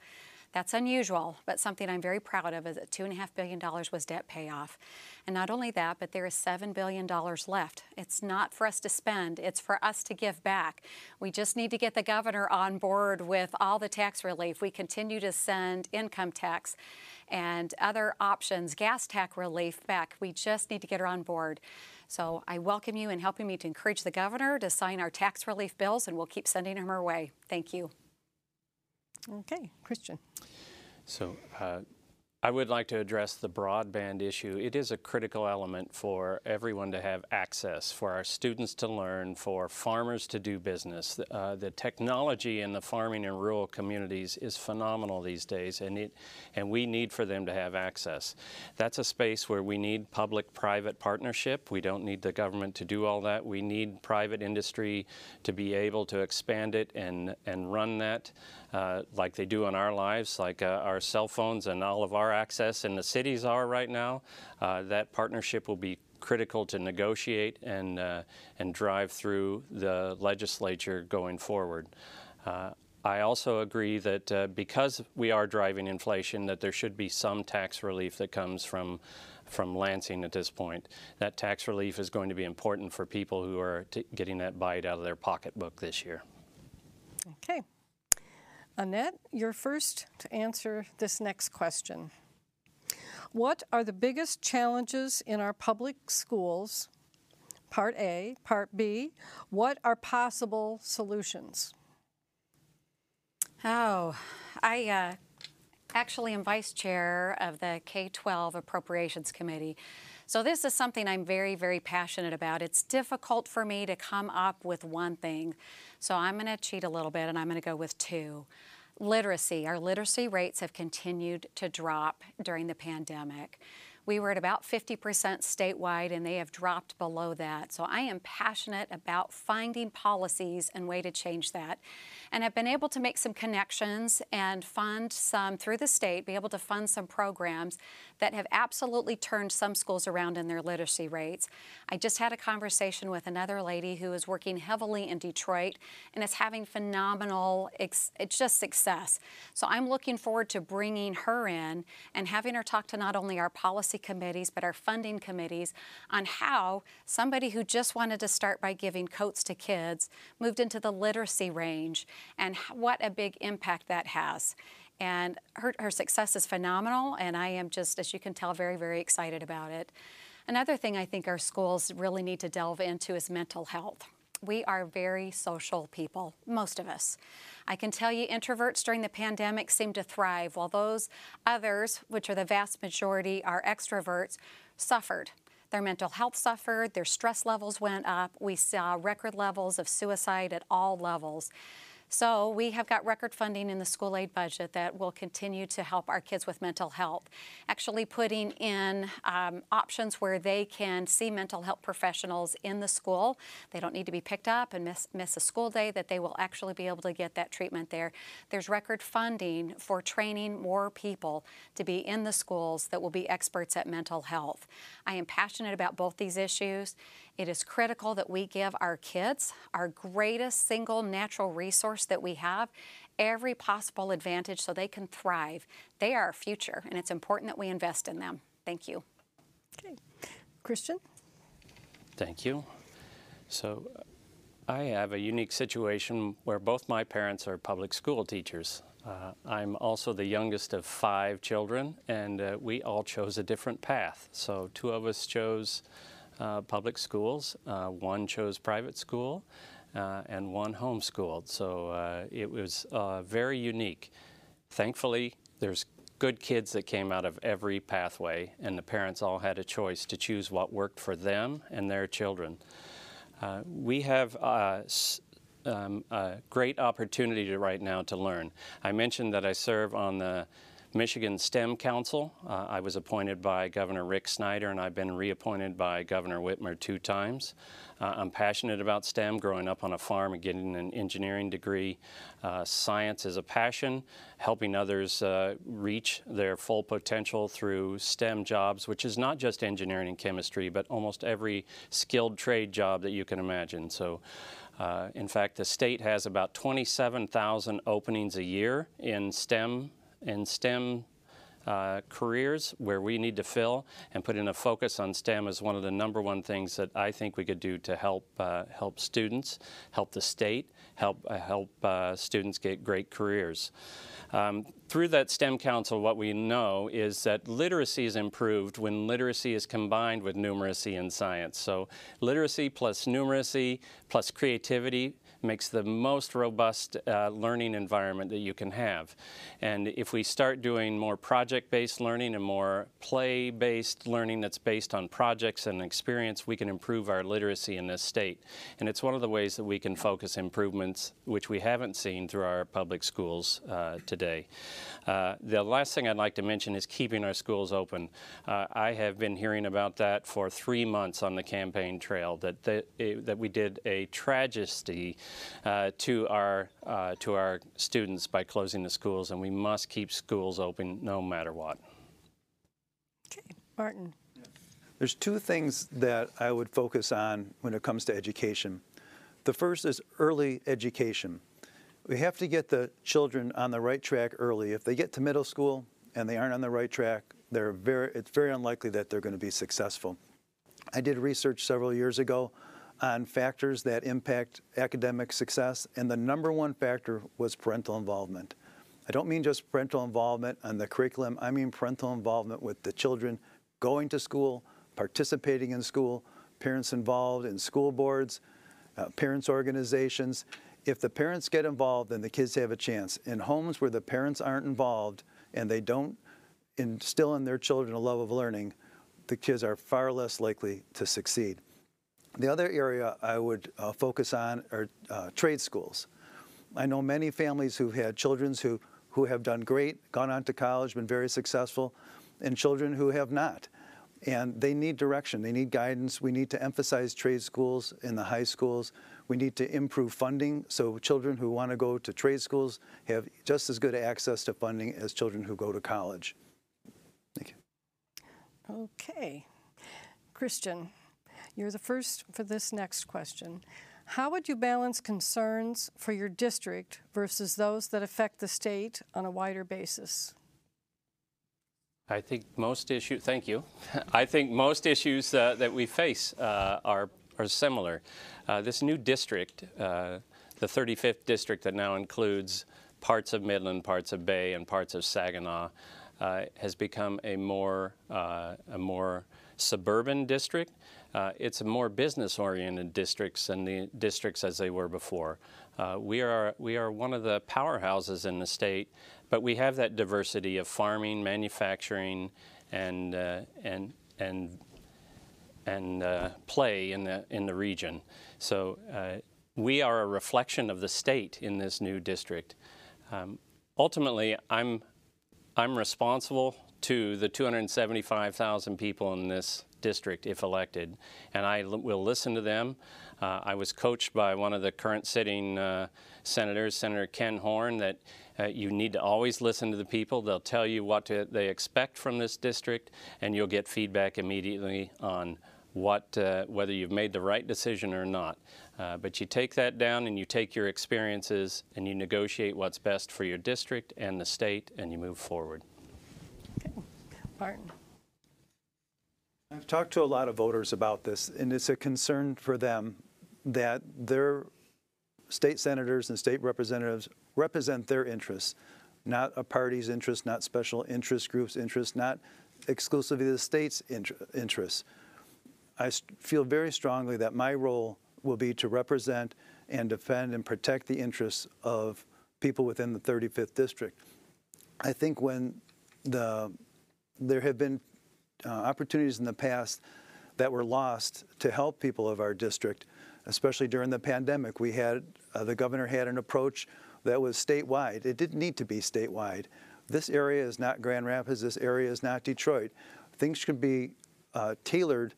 That's unusual, but something I'm very proud of is that $2.5 billion was debt payoff. And not only that, but there is $7 billion left. It's not for us to spend, it's for us to give back. We just need to get the governor on board with all the tax relief. We continue to send income tax and other options, gas tax relief back. We just need to get her on board. So I welcome you in helping me to encourage the governor to sign our tax relief bills, and we'll keep sending them her way. Thank you. Okay, Christian. So uh, I would like to address the broadband issue. It is a critical element for everyone to have access, for our students to learn, for farmers to do business. Uh, the technology in the farming and rural communities is phenomenal these days, and it and we need for them to have access. That's a space where we need public-private partnership. We don't need the government to do all that. We need private industry to be able to expand it and and run that uh, like they do in our lives, like uh, our cell phones and all of our access in the cities are right now. Uh, that partnership will be critical to negotiate and, uh, and drive through the legislature going forward. Uh, I also agree that uh, because we are driving inflation, that there should be some tax relief that comes from from Lansing at this point. That tax relief is going to be important for people who are getting that bite out of their pocketbook this year. Okay. Annette, you're first to answer this next question. What are the biggest challenges in our public schools? Part A. Part B. What are possible solutions? Oh, I uh, actually am vice chair of the K 12 Appropriations Committee. So, this is something I'm very, very passionate about. It's difficult for me to come up with one thing. So, I'm going to cheat a little bit and I'm going to go with two. Literacy. Our literacy rates have continued to drop during the pandemic. We were at about 50% statewide and they have dropped below that. So I am passionate about finding policies and way to change that and I've been able to make some connections and fund some through the state, be able to fund some programs that have absolutely turned some schools around in their literacy rates. I just had a conversation with another lady who is working heavily in Detroit and is having phenomenal, it's just success. So I'm looking forward to bringing her in and having her talk to not only our policy committees but our funding committees on how somebody who just wanted to start by giving coats to kids moved into the literacy range and what a big impact that has. And her, her success is phenomenal, and I am just, as you can tell, very, very excited about it. Another thing I think our schools really need to delve into is mental health. We are very social people, most of us. I can tell you introverts during the pandemic seem to thrive, while those others, which are the vast majority, are extroverts, suffered. Their mental health suffered, their stress levels went up. We saw record levels of suicide at all levels. So we have got record funding in the school aid budget that will continue to help our kids with mental health. Actually putting in um, options where they can see mental health professionals in the school. They don't need to be picked up and miss, miss a school day, that they will actually be able to get that treatment there. There's record funding for training more people to be in the schools that will be experts at mental health. I am passionate about both these issues. It is critical that we give our kids our greatest single natural resource that we have every possible advantage so they can thrive. They are our future, and it's important that we invest in them. Thank you. Okay. Christian? Thank you. So, I have a unique situation where both my parents are public school teachers. Uh, I'm also the youngest of five children, and uh, we all chose a different path. So, two of us chose uh, public schools, uh, one chose private school, uh, and one homeschooled. So, uh, it was very unique. Thankfully, there's good kids that came out of every pathway, and the parents all had a choice to choose what worked for them and their children. we have um, a great opportunity right now to learn. I mentioned that I serve on the Michigan STEM Council. Uh, I was appointed by Governor Rick Snyder, and I've been reappointed by Governor Whitmer two times. Uh, I'm passionate about STEM, growing up on a farm and getting an engineering degree. Uh, science is a passion, helping others uh, reach their full potential through STEM jobs, which is not just engineering and chemistry, but almost every skilled trade job that you can imagine. So. Uh, in fact, the state has about 27,000 openings a year in STEM in STEM uh, careers where we need to fill and putting a focus on STEM is one of the number one things that I think we could do to help uh, help students, help the state, help uh, help uh, students get great careers. Um, through that STEM Council, what we know is that literacy is improved when literacy is combined with numeracy and science. So literacy plus numeracy plus creativity makes the most robust uh, learning environment that you can have. And if we start doing more project-based learning and more play-based learning that's based on projects and experience, we can improve our literacy in this state. And it's one of the ways that we can focus improvements, which we haven't seen through our public schools uh, today. Uh, the last thing I'd like to mention is keeping our schools open. Uh, I have been hearing about that for three months on the campaign trail, that, that, that we did a tragedy uh, to our uh, to our students by closing the schools, and we must keep schools open no matter what. Okay, Martin. There's two things that I would focus on when it comes to education. The first is early education. We have to get the children on the right track early. If they get to middle school and they aren't on the right track, they're very, it's very unlikely that they're going to be successful. I did research several years ago on factors that impact academic success, and the number one factor was parental involvement. I don't mean just parental involvement on the curriculum, I mean parental involvement with the children going to school, participating in school, parents involved in school boards, uh, parents' organizations. If the parents get involved, then the kids have a chance. In homes where the parents aren't involved and they don't instill in their children a love of learning, the kids are far less likely to succeed. The other area I would uh, focus on are uh, trade schools. I know many families who've had children who, who have done great, gone on to college, been very successful, and children who have not. And they need direction, they need guidance. We need to emphasize trade schools in the high schools. We need to improve funding so children who want to go to trade schools have just as good access to funding as children who go to college. Thank you. Okay. Christian. You're the first for this next question. How would you balance concerns for your district versus those that affect the state on a wider basis? I think most issues, thank you. I think most issues uh, that we face uh, are, are similar. Uh, this new district, uh, the 35th district that now includes parts of Midland, parts of Bay, and parts of Saginaw, uh, has become a more, uh, a more suburban district. Uh, it's a more business-oriented districts than the districts as they were before. Uh, we are we are one of the powerhouses in the state, but we have that diversity of farming, manufacturing, and uh, and and and uh, play in the in the region. So uh, we are a reflection of the state in this new district. Um, ultimately, I'm I'm responsible to the 275,000 people in this district if elected, and I will listen to them. Uh, I was coached by one of the current sitting uh, senators, Senator Ken Horn, that uh, you need to always listen to the people. They'll tell you what to, they expect from this district, and you'll get feedback immediately on what, uh, whether you've made the right decision or not. Uh, but you take that down and you take your experiences and you negotiate what's best for your district and the state, and you move forward. Okay. Martin. I've talked to a lot of voters about this, and it's a concern for them that their state senators and state representatives represent their interests. not a party's interest, not special interest groups' interests, not exclusively the state's interests. I feel very strongly that my role will be to represent and defend and protect the interests of people within the 35th district. I think when the there have been uh, opportunities in the past that were lost to help people of our district, especially during the pandemic. We had uh, the governor had an approach that was statewide. It didn't need to be statewide. This area is not Grand Rapids. This area is not Detroit. Things should be uh, tailored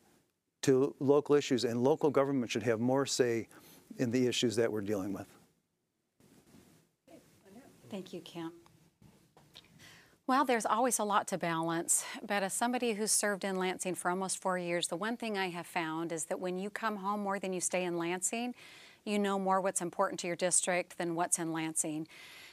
to local issues, and local government should have more say in the issues that we're dealing with. Thank you, Kim. Well, there's always a lot to balance, but as somebody who's served in Lansing for almost four years, the one thing I have found is that when you come home more than you stay in Lansing, you know more what's important to your district than what's in Lansing.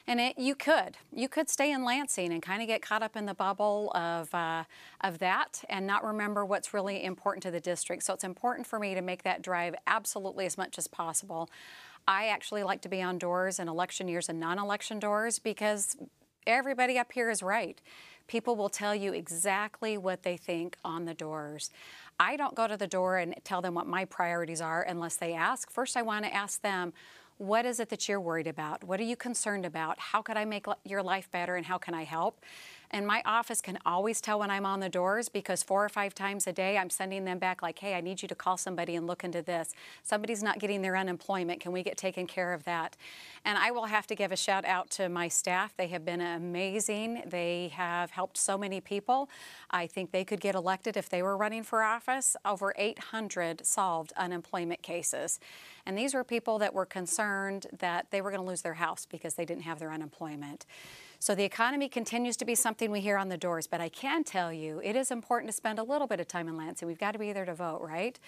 And it, you could. You could stay in Lansing and kind of get caught up in the bubble of, uh, of that and not remember what's really important to the district. So it's important for me to make that drive absolutely as much as possible. I actually like to be on doors in election years and non election doors because everybody up here is right. People will tell you exactly what they think on the doors. I don't go to the door and tell them what my priorities are unless they ask. First, I want to ask them, what is it that you're worried about? What are you concerned about? How could I make your life better and how can I help? And my office can always tell when I'm on the doors because four or five times a day I'm sending them back like, hey, I need you to call somebody and look into this. Somebody's not getting their unemployment. Can we get taken care of that? And I will have to give a shout out to my staff. They have been amazing. They have helped so many people. I think they could get elected if they were running for office. Over 800 solved unemployment cases. And these were people that were concerned that they were going to lose their house because they didn't have their unemployment. So the economy continues to be something we hear on the doors, but I can tell you it is important to spend a little bit of time in Lansing. We've got to be there to vote, right?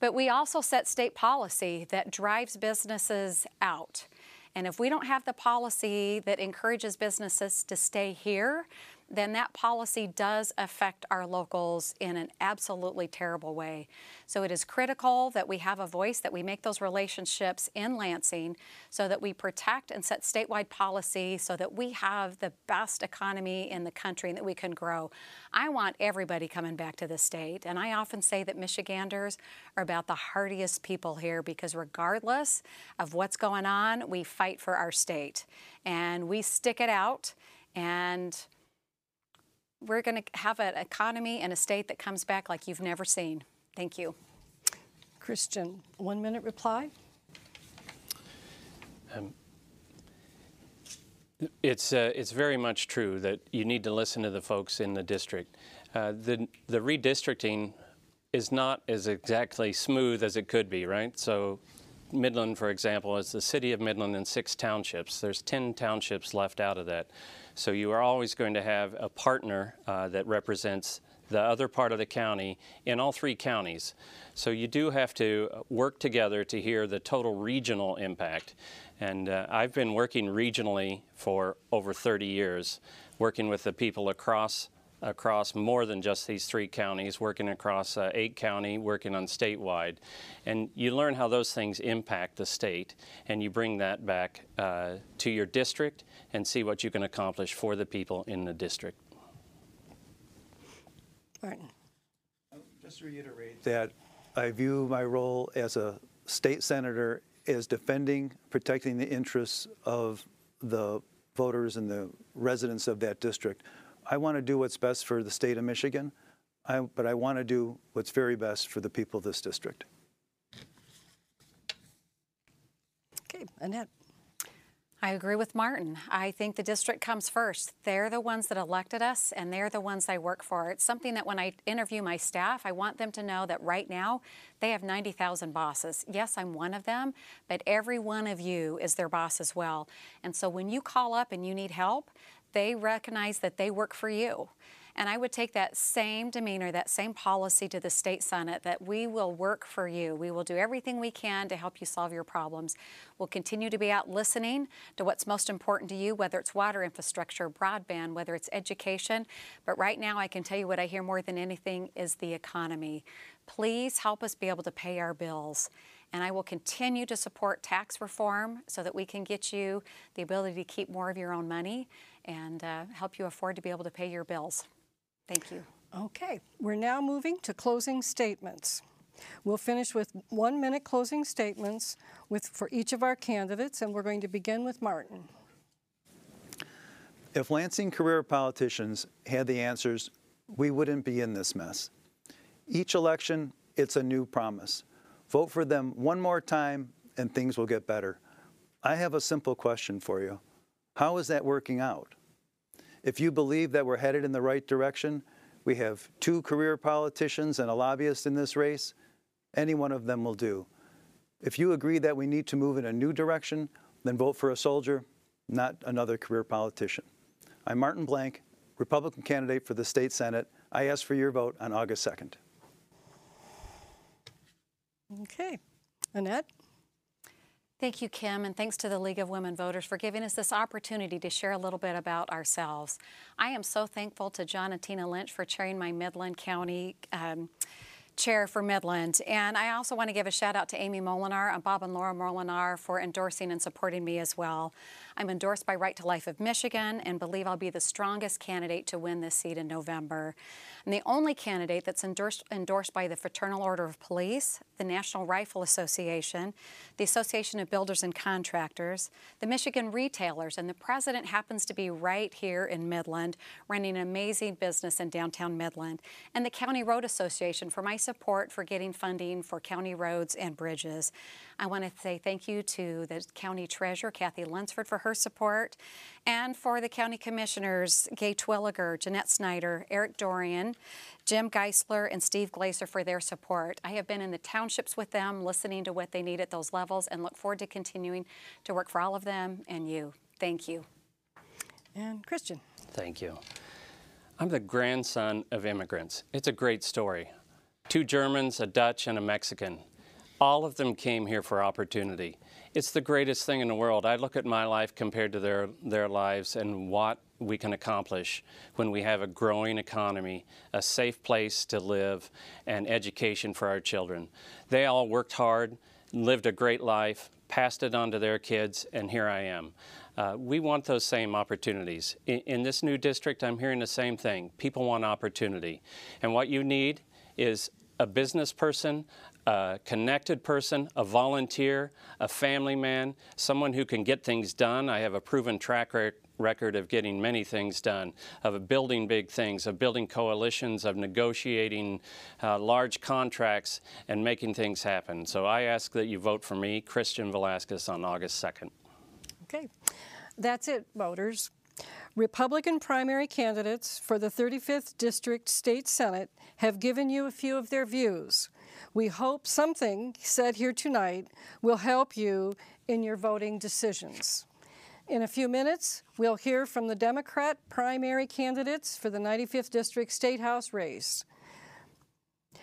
But we also set state policy that drives businesses out. And if we don't have the policy that encourages businesses to stay here, then that policy does affect our locals in an absolutely terrible way. So it is critical that we have a voice, that we make those relationships in Lansing so that we protect and set statewide policy so that we have the best economy in the country and that we can grow. I want everybody coming back to the state. And I often say that Michiganders are about the hardiest people here because regardless of what's going on, we fight for our state and we stick it out and we're going to have an economy and a state that comes back like you've never seen. Thank you. Christian, one minute reply. Um, it's, uh, it's very much true that you need to listen to the folks in the district. Uh, the, the redistricting is not as exactly smooth as it could be, right? So Midland, for example, is the city of Midland and six townships. There's 10 townships left out of that. So you are always going to have a partner uh, that represents the other part of the county in all three counties. So you do have to work together to hear the total regional impact. And uh, I've been working regionally for over 30 years, working with the people across across more than just these three counties, working across uh, eight county, working on statewide. And you learn how those things impact the state, and you bring that back uh, to your district and see what you can accomplish for the people in the district. Martin. Just to reiterate that I view my role as a state senator as defending, protecting the interests of the voters and the residents of that district. I want to do what's best for the state of Michigan, I, but I want to do what's very best for the people of this district. Okay, Annette. I agree with Martin. I think the district comes first. They're the ones that elected us, and they're the ones I work for. It's something that when I interview my staff, I want them to know that right now they have 90,000 bosses. Yes, I'm one of them, but every one of you is their boss as well. And so when you call up and you need help, they recognize that they work for you. And I would take that same demeanor, that same policy to the state senate that we will work for you. We will do everything we can to help you solve your problems. We'll continue to be out listening to what's most important to you, whether it's water infrastructure, broadband, whether it's education. But right now, I can tell you what I hear more than anything is the economy. Please help us be able to pay our bills. And I will continue to support tax reform so that we can get you the ability to keep more of your own money and uh, help you afford to be able to pay your bills. Thank you. Okay, we're now moving to closing statements. We'll finish with one minute closing statements with, for each of our candidates, and we're going to begin with Martin. If Lansing career politicians had the answers, we wouldn't be in this mess. Each election, it's a new promise. Vote for them one more time and things will get better. I have a simple question for you. How is that working out? If you believe that we're headed in the right direction, we have two career politicians and a lobbyist in this race, any one of them will do. If you agree that we need to move in a new direction, then vote for a soldier, not another career politician. I'm Martin Blank, Republican candidate for the state Senate. I ask for your vote on August 2nd. Okay, Annette? Thank you, Kim, and thanks to the League of Women Voters for giving us this opportunity to share a little bit about ourselves. I am so thankful to John and Tina Lynch for chairing my Midland County um, chair for Midland. And I also want to give a shout out to Amy Molinar and Bob and Laura Molinar for endorsing and supporting me as well. I'm endorsed by Right to Life of Michigan and believe I'll be the strongest candidate to win this seat in November. I'm the only candidate that's endorsed, endorsed by the Fraternal Order of Police, the National Rifle Association, the Association of Builders and Contractors, the Michigan Retailers, and the president happens to be right here in Midland, running an amazing business in downtown Midland, and the County Road Association for my support for getting funding for county roads and bridges. I want to say thank you to the County Treasurer, Kathy Lunsford, for her support, and for the County Commissioners, Gay Twilliger, Jeanette Snyder, Eric Dorian, Jim Geisler, and Steve Glazer for their support. I have been in the townships with them, listening to what they need at those levels, and look forward to continuing to work for all of them and you. Thank you. And Christian? Thank you. I'm the grandson of immigrants. It's a great story. Two Germans, a Dutch, and a Mexican. All of them came here for opportunity. It's the greatest thing in the world. I look at my life compared to their, their lives and what we can accomplish when we have a growing economy, a safe place to live, and education for our children. They all worked hard, lived a great life, passed it on to their kids, and here I am. Uh, we want those same opportunities. In, in this new district, I'm hearing the same thing. People want opportunity. And what you need is a business person, a connected person, a volunteer, a family man, someone who can get things done. I have a proven track record of getting many things done, of building big things, of building coalitions, of negotiating uh, large contracts and making things happen. So I ask that you vote for me, Christian Velasquez, on August 2nd. Okay, that's it, voters. Republican primary candidates for the 35th District State Senate have given you a few of their views. We hope something said here tonight will help you in your voting decisions. In a few minutes, we'll hear from the Democrat primary candidates for the 95th District State House race.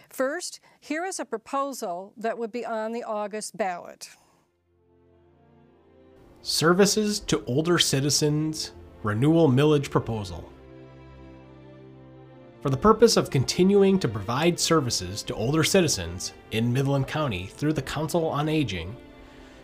First, here is a proposal that would be on the August ballot. Services to Older Citizens Renewal Millage Proposal. For the purpose of continuing to provide services to older citizens in Midland County through the Council on Aging,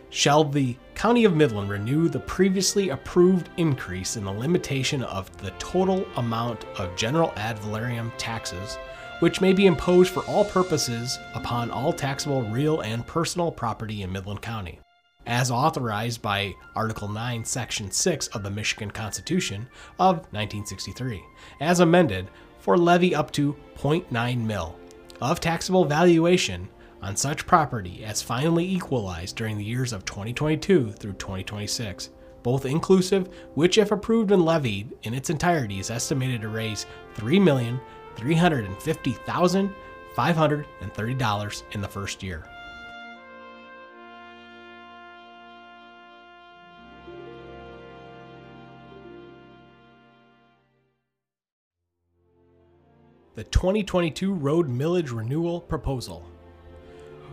shall the County of Midland renew the previously approved increase in the limitation of the total amount of general ad valorem taxes, which may be imposed for all purposes upon all taxable real and personal property in Midland County as authorized by Article 9, Section 6 of the Michigan Constitution of 1963, as amended for levy up to 0.9 mil of taxable valuation on such property as finally equalized during the years of 2022 through 2026, both inclusive, which, if approved and levied in its entirety, is estimated to raise $3,350,530 in the first year. The 2022 Road Millage Renewal Proposal.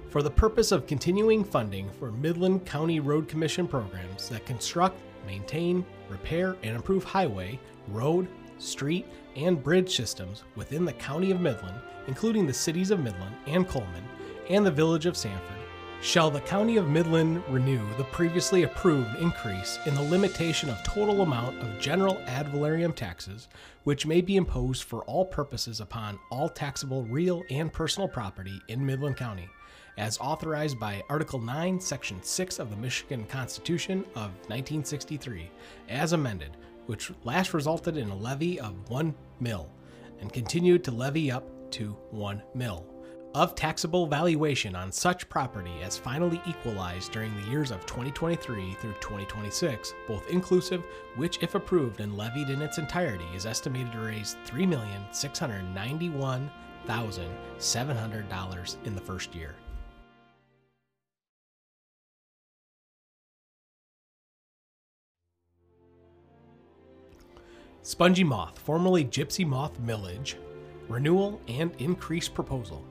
For the purpose of continuing funding for Midland County Road Commission programs that construct, maintain, repair, and improve highway, road, street, and bridge systems within the County of Midland, including the cities of Midland and Coleman, and the village of Sanford, Shall the County of Midland renew the previously approved increase in the limitation of total amount of general ad valorem taxes, which may be imposed for all purposes upon all taxable real and personal property in Midland County, as authorized by Article 9, Section 6 of the Michigan Constitution of 1963, as amended, which last resulted in a levy of 1 mill and continued to levy up to 1 mill of taxable valuation on such property as finally equalized during the years of 2023 through 2026, both inclusive, which, if approved and levied in its entirety, is estimated to raise $3,691,700 in the first year. Spongy Moth, formerly Gypsy Moth Millage, renewal and increased proposal.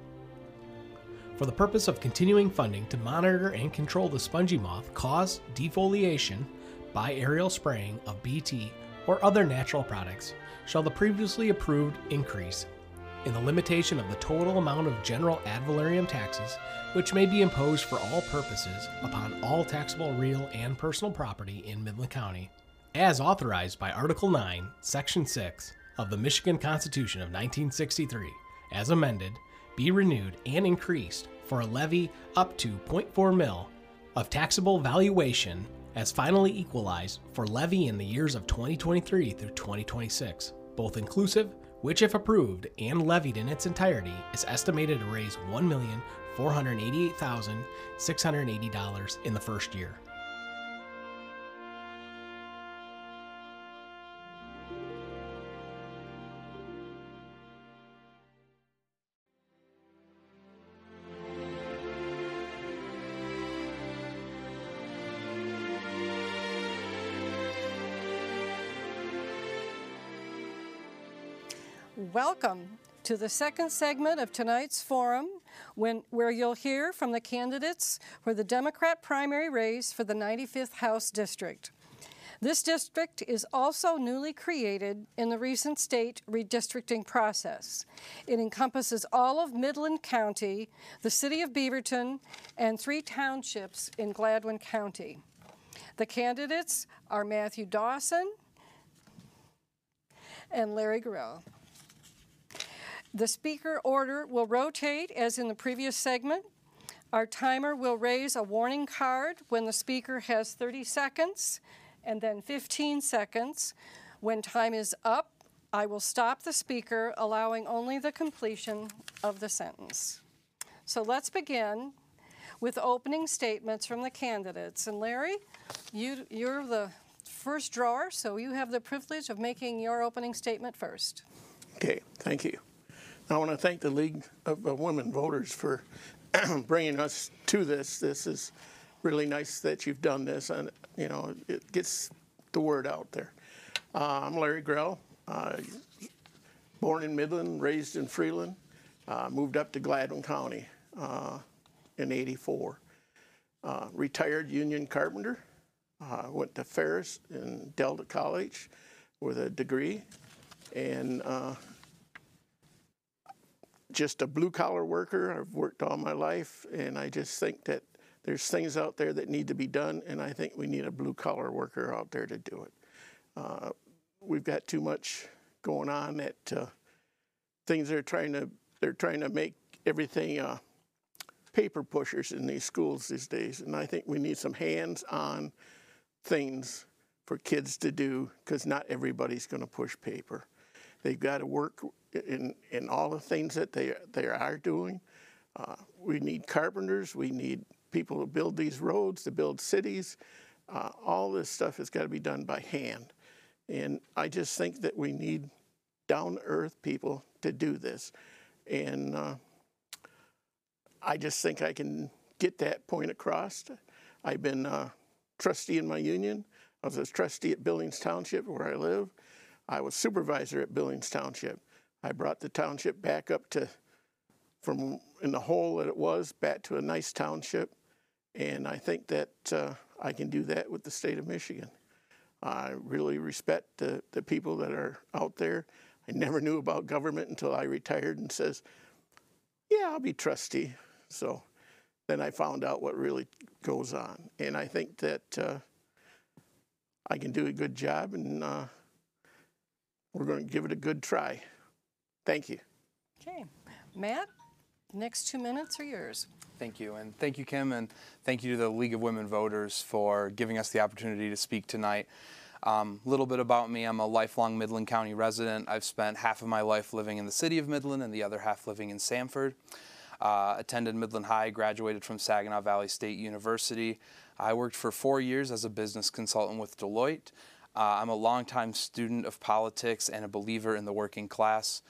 For the purpose of continuing funding to monitor and control the spongy moth cause defoliation by aerial spraying of BT or other natural products, shall the previously approved increase in the limitation of the total amount of general ad valorem taxes, which may be imposed for all purposes upon all taxable real and personal property in Midland County, as authorized by Article 9, Section 6 of the Michigan Constitution of 1963, as amended, be renewed and increased for a levy up to 0.4 mil of taxable valuation as finally equalized for levy in the years of 2023 through 2026, both inclusive, which if approved and levied in its entirety is estimated to raise $1,488,680 in the first year. Welcome to the second segment of tonight's forum, when, where you'll hear from the candidates for the Democrat primary race for the 95th House District. This district is also newly created in the recent state redistricting process. It encompasses all of Midland County, the city of Beaverton, and three townships in Gladwin County. The candidates are Matthew Dawson and Larry Gorell. The speaker order will rotate as in the previous segment. Our timer will raise a warning card when the speaker has 30 seconds and then 15 seconds. When time is up, I will stop the speaker, allowing only the completion of the sentence. So let's begin with opening statements from the candidates. And Larry, you, you're the first drawer, so you have the privilege of making your opening statement first. Okay, thank you. I want to thank the League of Women Voters for bringing us to this. This is really nice that you've done this, and you know it gets the word out there. Uh, I'm Larry Grell, uh, born in Midland, raised in Freeland, uh, moved up to Gladwin County uh, in '84. Uh, retired union carpenter. Uh, went to Ferris and Delta College with a degree, and just a blue collar worker. I've worked all my life, and I just think that there's things out there that need to be done, and I think we need a blue collar worker out there to do it. Uh, we've got too much going on that uh, things are trying to they're trying to make everything uh, paper pushers in these schools these days, and I think we need some hands-on things for kids to do because not everybody's going to push paper. They've got to work in, in all the things that they, they are doing. Uh, we need carpenters, we need people to build these roads, to build cities. Uh, all this stuff has got to be done by hand. And I just think that we need down earth people to do this. And uh, I just think I can get that point across. I've been a trustee in my union. I was a trustee at Billings Township where I live. I was supervisor at Billings Township. I brought the township back up to, from in the hole that it was, back to a nice township. And I think that uh, I can do that with the state of Michigan. I really respect the, the people that are out there. I never knew about government until I retired and says, yeah, I'll be trustee. So then I found out what really goes on. And I think that uh, I can do a good job, and uh, we're going to give it a good try. Thank you. Okay. Matt, next two minutes are yours. Thank you. And thank you, Kim, and thank you to the League of Women Voters for giving us the opportunity to speak tonight. A um, little bit about me I'm a lifelong Midland County resident. I've spent half of my life living in the city of Midland and the other half living in Sanford. Uh, attended Midland High, graduated from Saginaw Valley State University. I worked for four years as a business consultant with Deloitte. Uh, I'm a longtime student of politics and a believer in the working class.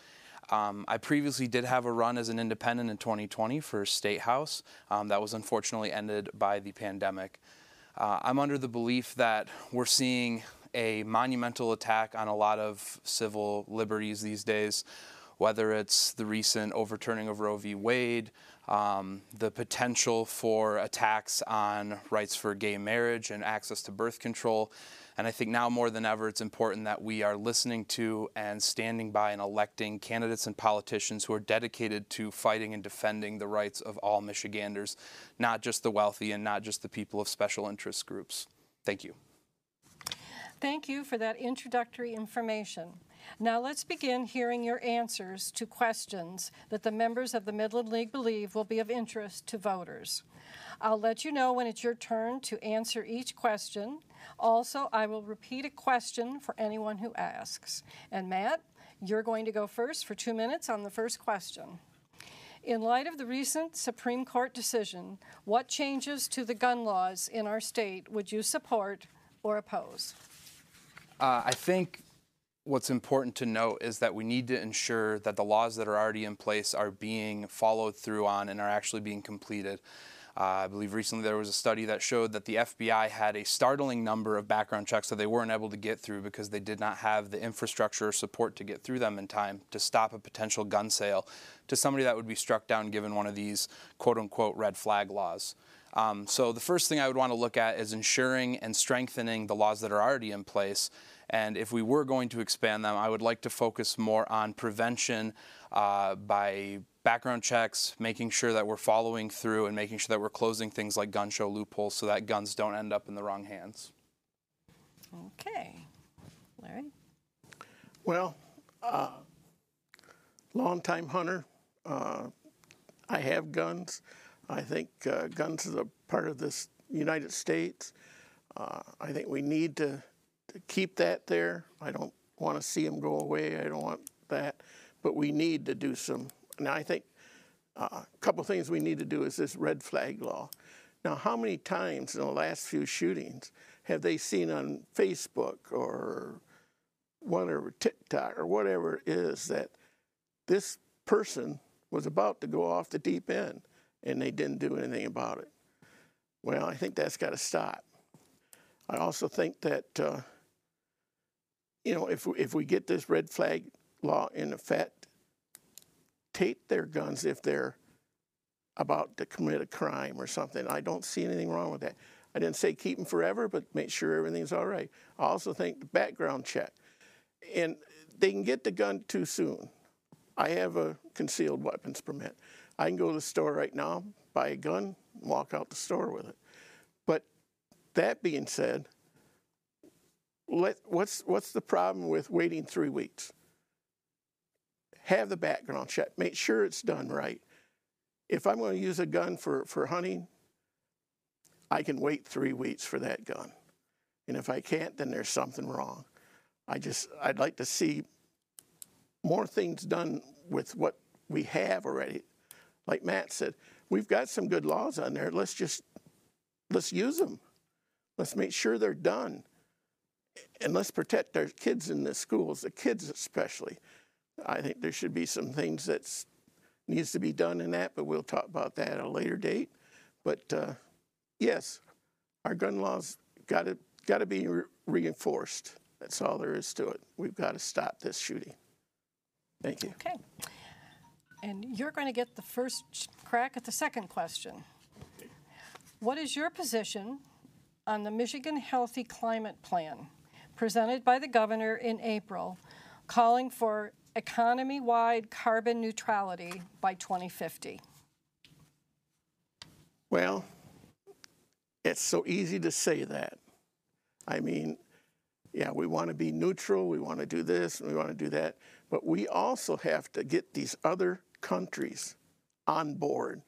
Um, I previously did have a run as an independent in 2020 for State House. Um, that was unfortunately ended by the pandemic. Uh, I'm under the belief that we're seeing a monumental attack on a lot of civil liberties these days, whether it's the recent overturning of Roe v. Wade, um, the potential for attacks on rights for gay marriage and access to birth control. And I think now more than ever, it's important that we are listening to and standing by and electing candidates and politicians who are dedicated to fighting and defending the rights of all Michiganders, not just the wealthy and not just the people of special interest groups. Thank you. Thank you for that introductory information. Now let's begin hearing your answers to questions that the members of the Midland League believe will be of interest to voters. I'll let you know when it's your turn to answer each question. Also, I will repeat a question for anyone who asks. And Matt, you're going to go first for two minutes on the first question. In light of the recent Supreme Court decision, what changes to the gun laws in our state would you support or oppose? Uh, I think what's important to note is that we need to ensure that the laws that are already in place are being followed through on and are actually being completed. Uh, I believe recently there was a study that showed that the FBI had a startling number of background checks that they weren't able to get through because they did not have the infrastructure or support to get through them in time to stop a potential gun sale to somebody that would be struck down given one of these quote unquote red flag laws. Um, so the first thing I would want to look at is ensuring and strengthening the laws that are already in place. And if we were going to expand them, I would like to focus more on prevention uh, by background checks, making sure that we're following through and making sure that we're closing things like gun show loopholes so that guns don't end up in the wrong hands. Okay. Larry? Well, uh, longtime hunter. Uh, I have guns. I think uh, guns is a part of this United States. Uh, I think we need to, to keep that there. I don't want to see them go away. I don't want that. But we need to do some. Now, I think uh, a couple things we need to do is this red flag law. Now, how many times in the last few shootings have they seen on Facebook or whatever, TikTok or whatever it is that this person was about to go off the deep end? and they didn't do anything about it. Well, I think that's got to stop. I also think that, uh, you know, if, if we get this red flag law in effect, take their guns if they're about to commit a crime or something. I don't see anything wrong with that. I didn't say keep them forever, but make sure everything's all right. I also think the background check. And they can get the gun too soon. I have a concealed weapons permit. I can go to the store right now, buy a gun, walk out the store with it. But that being said, let, what's, what's the problem with waiting three weeks? Have the background check, make sure it's done right. If I'm going to use a gun for, for hunting, I can wait three weeks for that gun. And if I can't, then there's something wrong. I just, I'd like to see more things done with what we have already like Matt said, we've got some good laws on there. Let's just let's use them. Let's make sure they're done. And let's protect our kids in the schools, the kids especially. I think there should be some things that needs to be done in that, but we'll talk about that at a later date. But uh, yes, our gun laws got to got to be re reinforced. That's all there is to it. We've got to stop this shooting. Thank you. Okay. And you're going to get the first crack at the second question. What is your position on the Michigan Healthy Climate Plan presented by the governor in April, calling for economy wide carbon neutrality by 2050? Well, it's so easy to say that. I mean, yeah, we want to be neutral, we want to do this, we want to do that, but we also have to get these other countries on board.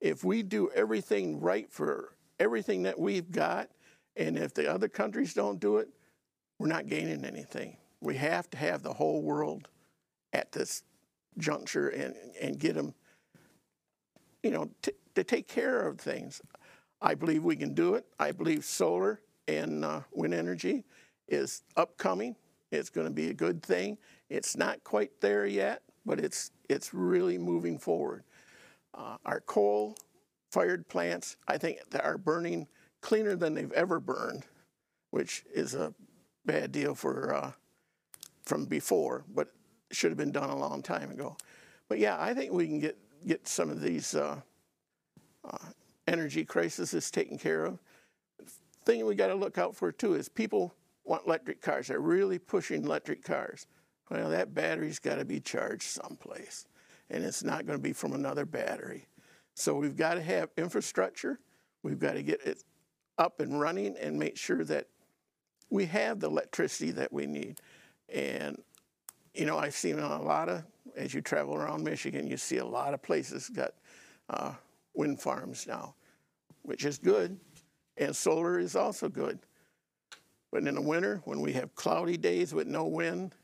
If we do everything right for everything that we've got, and if the other countries don't do it, we're not gaining anything. We have to have the whole world at this juncture and, and get them, you know, t- to take care of things. I believe we can do it. I believe solar and uh, wind energy is upcoming. It's going to be a good thing. It's not quite there yet, but it's it's really moving forward. Uh, our coal-fired plants, I think, are burning cleaner than they've ever burned, which is a bad deal for uh, from before, but should have been done a long time ago. But yeah, I think we can get get some of these uh, uh, energy crises taken care of. Thing we got to look out for too is people want electric cars. They're really pushing electric cars. Well, that battery's got to be charged someplace, and it's not going to be from another battery. So we've got to have infrastructure. We've got to get it up and running and make sure that we have the electricity that we need. And you know, I've seen a lot of as you travel around Michigan, you see a lot of places got uh, wind farms now, which is good, and solar is also good. But in the winter, when we have cloudy days with no wind,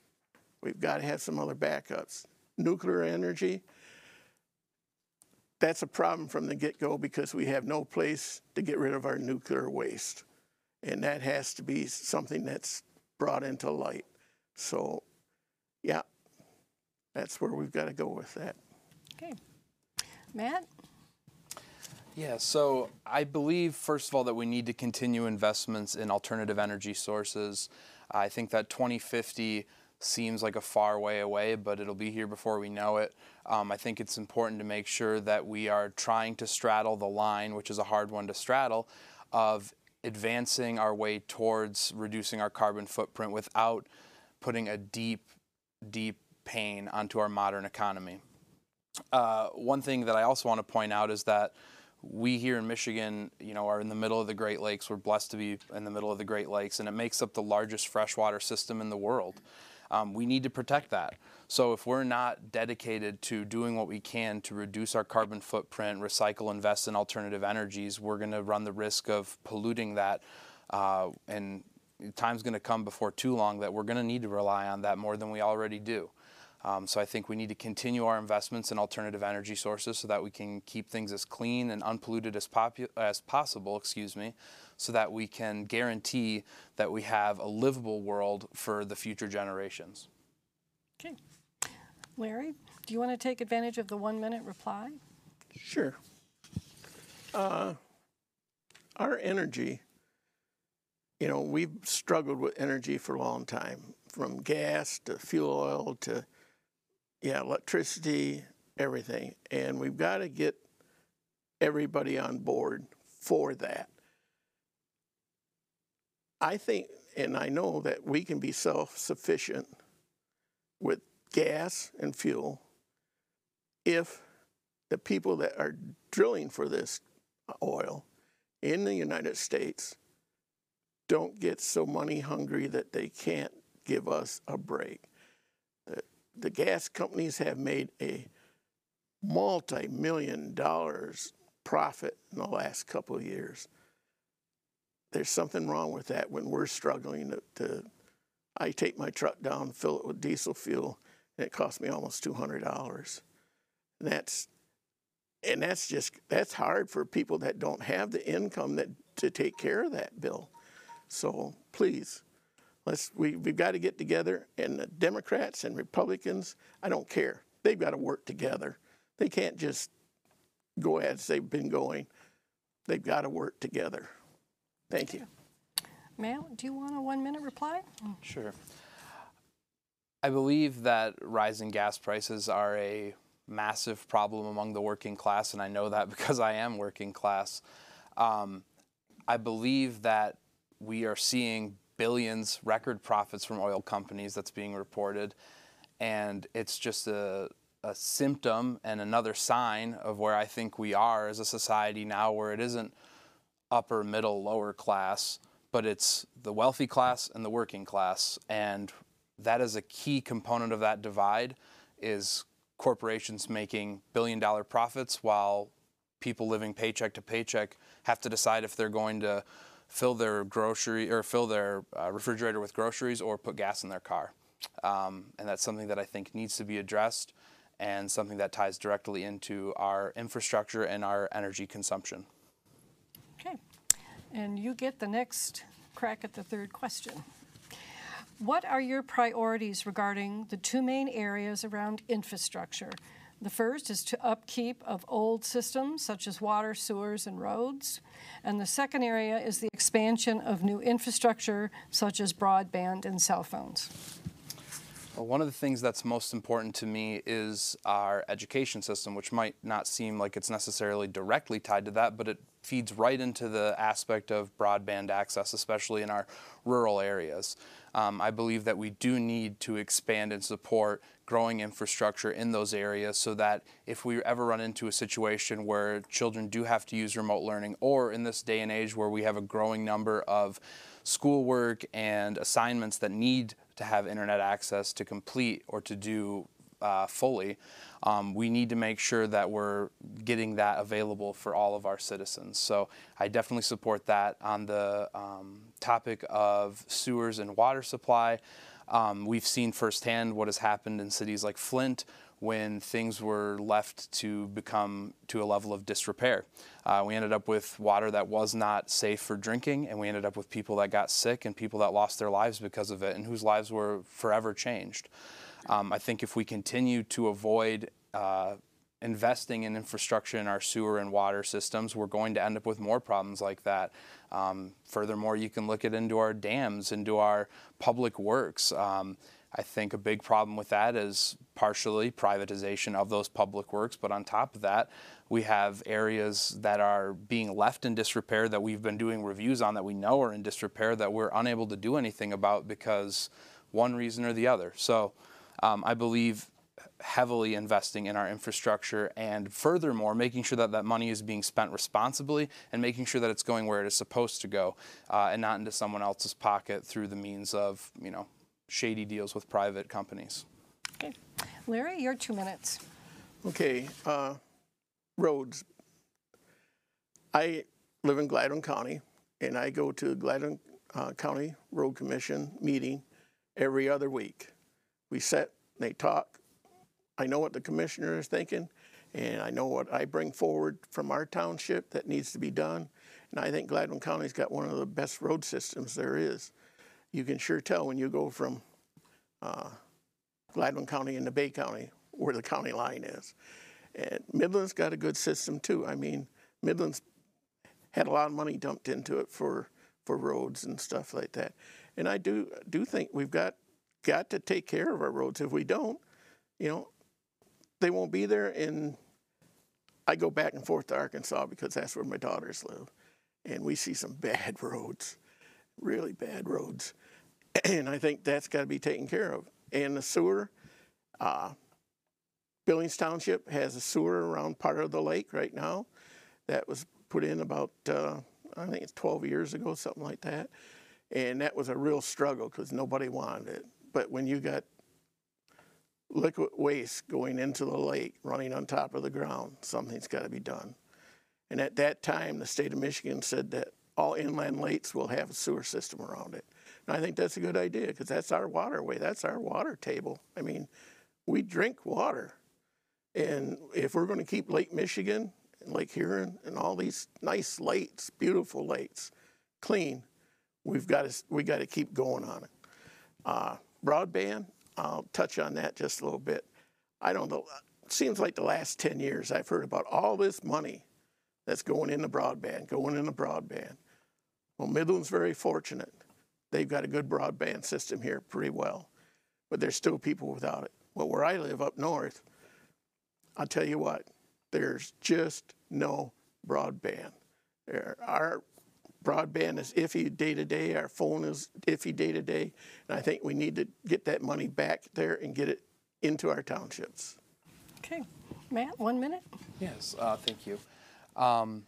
we've got to have some other backups. Nuclear energy, that's a problem from the get go because we have no place to get rid of our nuclear waste. And that has to be something that's brought into light. So, yeah, that's where we've got to go with that. Okay. Matt? Yeah, so I believe, first of all, that we need to continue investments in alternative energy sources. I think that 2050 seems like a far way away, but it'll be here before we know it. Um, I think it's important to make sure that we are trying to straddle the line, which is a hard one to straddle, of advancing our way towards reducing our carbon footprint without putting a deep, deep pain onto our modern economy. Uh, one thing that I also want to point out is that we here in Michigan, you know, are in the middle of the Great Lakes. We're blessed to be in the middle of the Great Lakes, and it makes up the largest freshwater system in the world. Um, we need to protect that. So if we're not dedicated to doing what we can to reduce our carbon footprint, recycle, invest in alternative energies, we're going to run the risk of polluting that. Uh, and time's going to come before too long that we're going to need to rely on that more than we already do. Um, so I think we need to continue our investments in alternative energy sources so that we can keep things as clean and unpolluted as, as possible, excuse me, so that we can guarantee that we have a livable world for the future generations. Okay. Larry, do you want to take advantage of the one minute reply? Sure. Uh, our energy, you know, we've struggled with energy for a long time, from gas to fuel oil to yeah, electricity, everything. And we've got to get everybody on board for that. I think, and I know that we can be self sufficient with gas and fuel if the people that are drilling for this oil in the United States don't get so money hungry that they can't give us a break the gas companies have made a multi-million dollars profit in the last couple of years. There's something wrong with that when we're struggling to, to I take my truck down, fill it with diesel fuel, and it costs me almost two hundred dollars. And That's and that's just that's hard for people that don't have the income that to take care of that bill. So please, Let's, we, we've got to get together, and the Democrats and Republicans, I don't care. They've got to work together. They can't just go as they've been going. They've got to work together. Thank you. Matt, do you want a one minute reply? Sure. I believe that rising gas prices are a massive problem among the working class, and I know that because I am working class. Um, I believe that we are seeing billions record profits from oil companies that's being reported and it's just a a symptom and another sign of where I think we are as a society now, where it isn't upper, middle, lower class, but it's the wealthy class and the working class. And that is a key component of that divide is corporations making billion dollar profits while people living paycheck to paycheck have to decide if they're going to fill their grocery or fill their uh, refrigerator with groceries or put gas in their car. Um, and that's something that I think needs to be addressed and something that ties directly into our infrastructure and our energy consumption. Okay. And you get the next crack at the third question. What are your priorities regarding the two main areas around infrastructure? The first is to upkeep of old systems such as water, sewers, and roads. And the second area is the expansion of new infrastructure such as broadband and cell phones. Well, one of the things that's most important to me is our education system, which might not seem like it's necessarily directly tied to that, but it feeds right into the aspect of broadband access, especially in our rural areas. Um, I believe that we do need to expand and support growing infrastructure in those areas so that if we ever run into a situation where children do have to use remote learning, or in this day and age where we have a growing number of schoolwork and assignments that need to have internet access to complete or to do uh, fully, um, we need to make sure that we're getting that available for all of our citizens. So I definitely support that on the um, topic of sewers and water supply. Um, we've seen firsthand what has happened in cities like Flint when things were left to become to a level of disrepair. Uh, we ended up with water that was not safe for drinking, and we ended up with people that got sick and people that lost their lives because of it and whose lives were forever changed. Um, I think if we continue to avoid uh, investing in infrastructure in our sewer and water systems, we're going to end up with more problems like that. Um, furthermore, you can look at into our dams, into our public works. Um, I think a big problem with that is partially privatization of those public works, but on top of that, we have areas that are being left in disrepair that we've been doing reviews on that we know are in disrepair that we're unable to do anything about because one reason or the other. So um, I believe heavily investing in our infrastructure and furthermore making sure that that money is being spent responsibly and making sure that it's going where it is supposed to go uh, and not into someone else's pocket through the means of you know shady deals with private companies. Okay. Larry your two minutes. Okay uh, roads. I live in gladwin county and i go to gladwin uh, county road commission meeting every other week. We sit and they talk I know what the commissioner is thinking, and I know what I bring forward from our township that needs to be done. And I think Gladwin County's got one of the best road systems there is. You can sure tell when you go from uh, Gladwin County into Bay County where the county line is. And Midland's got a good system too. I mean, Midland's had a lot of money dumped into it for for roads and stuff like that. And I do do think we've got got to take care of our roads. If we don't, you know, they won't be there. And I go back and forth to Arkansas because that's where my daughters live. And we see some bad roads, really bad roads. And I think that's got to be taken care of. And the sewer, uh, Billings Township has a sewer around part of the lake right now that was put in about, uh, I think it's 12 years ago, something like that. And that was a real struggle because nobody wanted it. But when you got liquid waste going into the lake, running on top of the ground. Something's got to be done. And at that time, the state of Michigan said that all inland lakes will have a sewer system around it. And I think that's a good idea because that's our waterway, that's our water table. I mean, we drink water. And if we're going to keep Lake Michigan and Lake Huron and all these nice lakes, beautiful lakes, clean, we've got to, we got to keep going on it. Uh, broadband, I'll touch on that just a little bit. I don't know. It seems like the last 10 years I've heard about all this money that's going into broadband, going into broadband. Well, Midland's very fortunate. They've got a good broadband system here pretty well, but there's still people without it. Well, where I live up north, I'll tell you what, there's just no broadband. Our broadband is iffy day to day, our phone is iffy day to day, and I think we need to get that money back there and get it into our townships. Okay. Matt, one minute. Yes, uh, thank you. Um,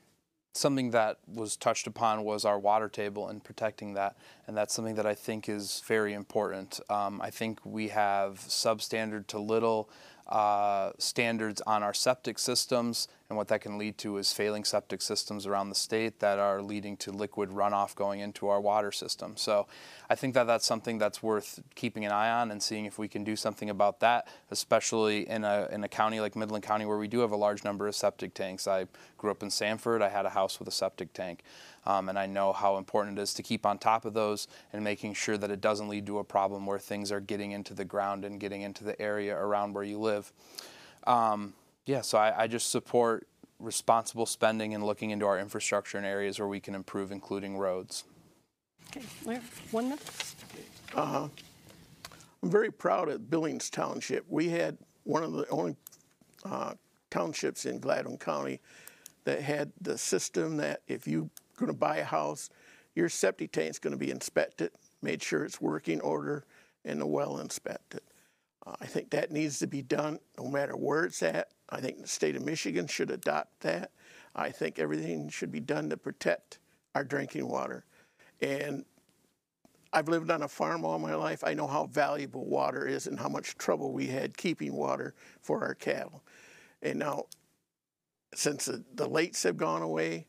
something that was touched upon was our water table and protecting that, and that's something that I think is very important. Um, I think we have substandard to little uh, standards on our septic systems, and what that can lead to is failing septic systems around the state that are leading to liquid runoff going into our water system. So I think that that's something that's worth keeping an eye on and seeing if we can do something about that, especially in a, in a county like Midland County where we do have a large number of septic tanks. I grew up in Sanford, I had a house with a septic tank. Um, and I know how important it is to keep on top of those and making sure that it doesn't lead to a problem where things are getting into the ground and getting into the area around where you live. Um, yeah, so I, I just support responsible spending and looking into our infrastructure in areas where we can improve, including roads. Okay, Larry, one minute. Uh, I'm very proud of Billings Township. We had one of the only uh, townships in Gladwin County that had the system that if you're going to buy a house, your septic tank's going to be inspected, made sure it's working order, and the well inspected. Uh, I think that needs to be done no matter where it's at. I think the state of Michigan should adopt that. I think everything should be done to protect our drinking water. And I've lived on a farm all my life. I know how valuable water is and how much trouble we had keeping water for our cattle. And now, since the, the have gone away,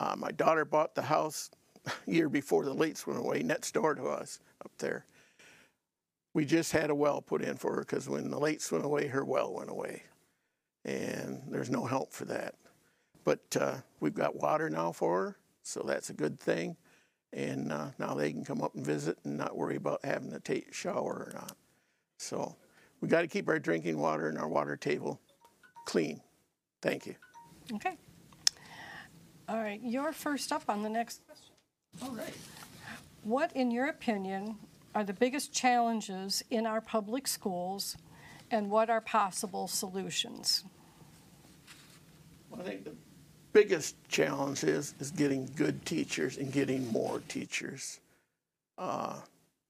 uh, my daughter bought the house a year before the lates went away next door to us up there. We just had a well put in for her because when the lates went away, her well went away. And there's no help for that. But uh, we've got water now for her, so that's a good thing and uh, now they can come up and visit and not worry about having to take a shower or not. So we got to keep our drinking water and our water table clean. Thank you. Okay. All right, you're first up on the next. Question. All right. What, in your opinion, are the biggest challenges in our public schools, and what are possible solutions? Well, I think the biggest challenge is is getting good teachers and getting more teachers. Uh,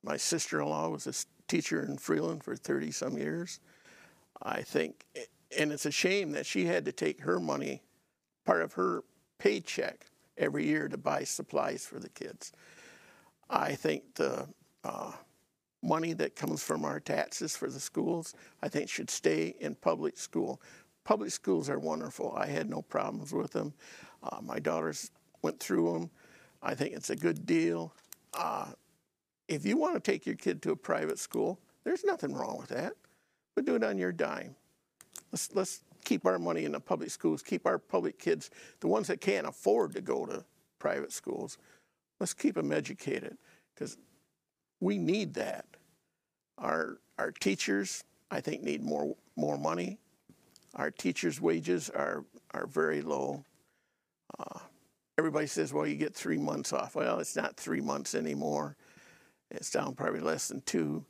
my sister-in-law was a teacher in Freeland for 30 some years. I think, and it's a shame that she had to take her money, part of her paycheck every year to buy supplies for the kids. I think the uh, money that comes from our taxes for the schools, I think should stay in public school. Public schools are wonderful. I had no problems with them. Uh, my daughters went through them. I think it's a good deal. Uh, if you want to take your kid to a private school, there's nothing wrong with that, but do it on your dime. Let's, let's keep our money in the public schools, keep our public kids, the ones that can't afford to go to private schools, let's keep them educated because we need that. Our, our teachers, I think, need more, more money. Our teachers' wages are, are very low. Uh, everybody says, well, you get three months off. Well, it's not three months anymore. It's down probably less than two.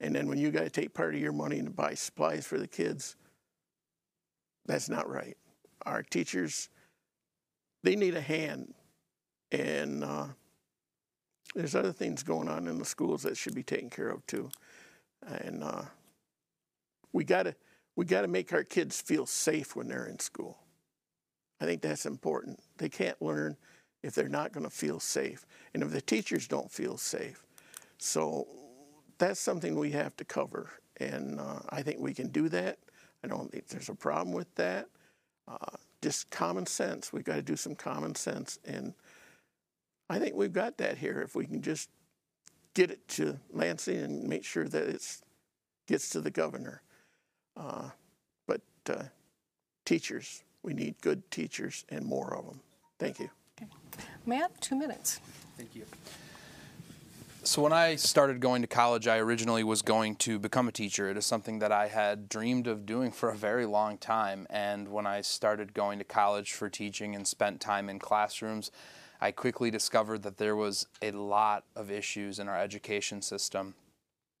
And then when you got to take part of your money to buy supplies for the kids, that's not right. Our teachers, they need a hand. And uh, there's other things going on in the schools that should be taken care of too. And uh, we got to we got to make our kids feel safe when they're in school. I think that's important. They can't learn if they're not going to feel safe, and if the teachers don't feel safe. So that's something we have to cover, and uh, I think we can do that. I don't think there's a problem with that. Uh, just common sense. We've got to do some common sense, and I think we've got that here. If we can just get it to Lansing and make sure that it gets to the governor. Uh, but uh, teachers, we need good teachers and more of them. Thank you. Matt, two minutes. Thank you. So when I started going to college, I originally was going to become a teacher. It is something that I had dreamed of doing for a very long time. And when I started going to college for teaching and spent time in classrooms, I quickly discovered that there was a lot of issues in our education system.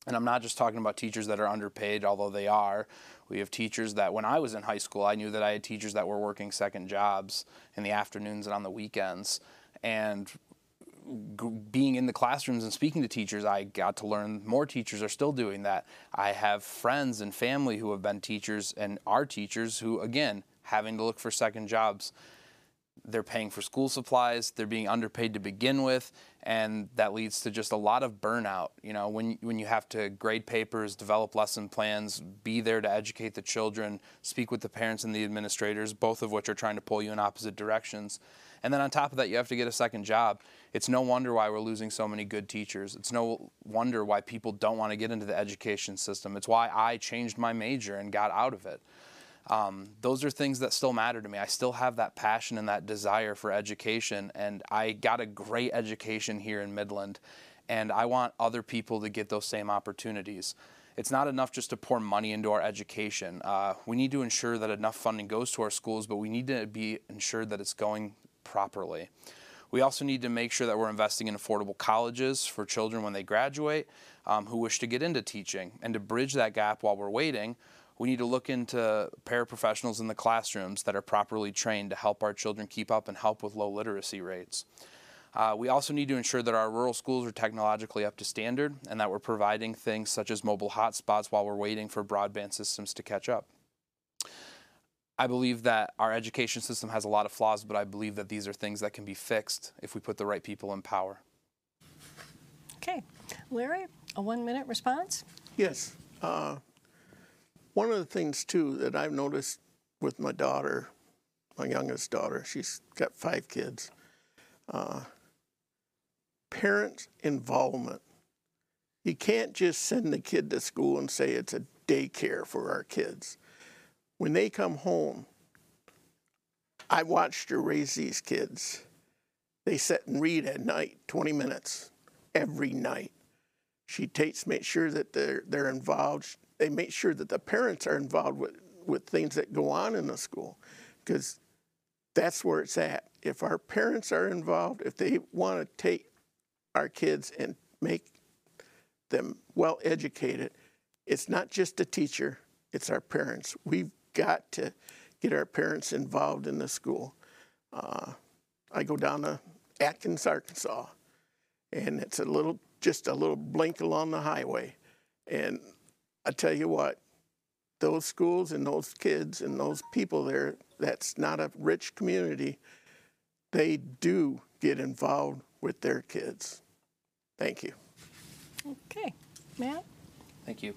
And I'm not just talking about teachers that are underpaid, although they are. We have teachers that, when I was in high school, I knew that I had teachers that were working second jobs in the afternoons and on the weekends. And being in the classrooms and speaking to teachers, I got to learn more teachers are still doing that. I have friends and family who have been teachers and are teachers who, again, having to look for second jobs. They're paying for school supplies, they're being underpaid to begin with, and that leads to just a lot of burnout. You know, when, when you have to grade papers, develop lesson plans, be there to educate the children, speak with the parents and the administrators, both of which are trying to pull you in opposite directions. And then on top of that, you have to get a second job. It's no wonder why we're losing so many good teachers. It's no wonder why people don't want to get into the education system. It's why I changed my major and got out of it. Um, those are things that still matter to me. I still have that passion and that desire for education, and I got a great education here in Midland, and I want other people to get those same opportunities. It's not enough just to pour money into our education. Uh, we need to ensure that enough funding goes to our schools, but we need to be ensured that it's going properly. We also need to make sure that we're investing in affordable colleges for children when they graduate um, who wish to get into teaching. And to bridge that gap while we're waiting, we need to look into paraprofessionals in the classrooms that are properly trained to help our children keep up and help with low literacy rates. Uh, we also need to ensure that our rural schools are technologically up to standard and that we're providing things such as mobile hotspots while we're waiting for broadband systems to catch up. I believe that our education system has a lot of flaws, but I believe that these are things that can be fixed if we put the right people in power. Okay. Larry, a one minute response? Yes. Uh, one of the things, too, that I've noticed with my daughter, my youngest daughter, she's got five kids, uh, parents' involvement. You can't just send the kid to school and say it's a daycare for our kids when they come home, I watched her raise these kids. They sit and read at night, 20 minutes every night. She takes, make sure that they're, they're involved. They make sure that the parents are involved with, with things that go on in the school because that's where it's at. If our parents are involved, if they want to take our kids and make them well educated, it's not just a teacher, it's our parents. We've got to get our parents involved in the school. Uh, I go down to Atkins, Arkansas, and it's a little, just a little blink along the highway. And I tell you what, those schools and those kids and those people there, that's not a rich community, they do get involved with their kids. Thank you. Okay. Matt? Thank you.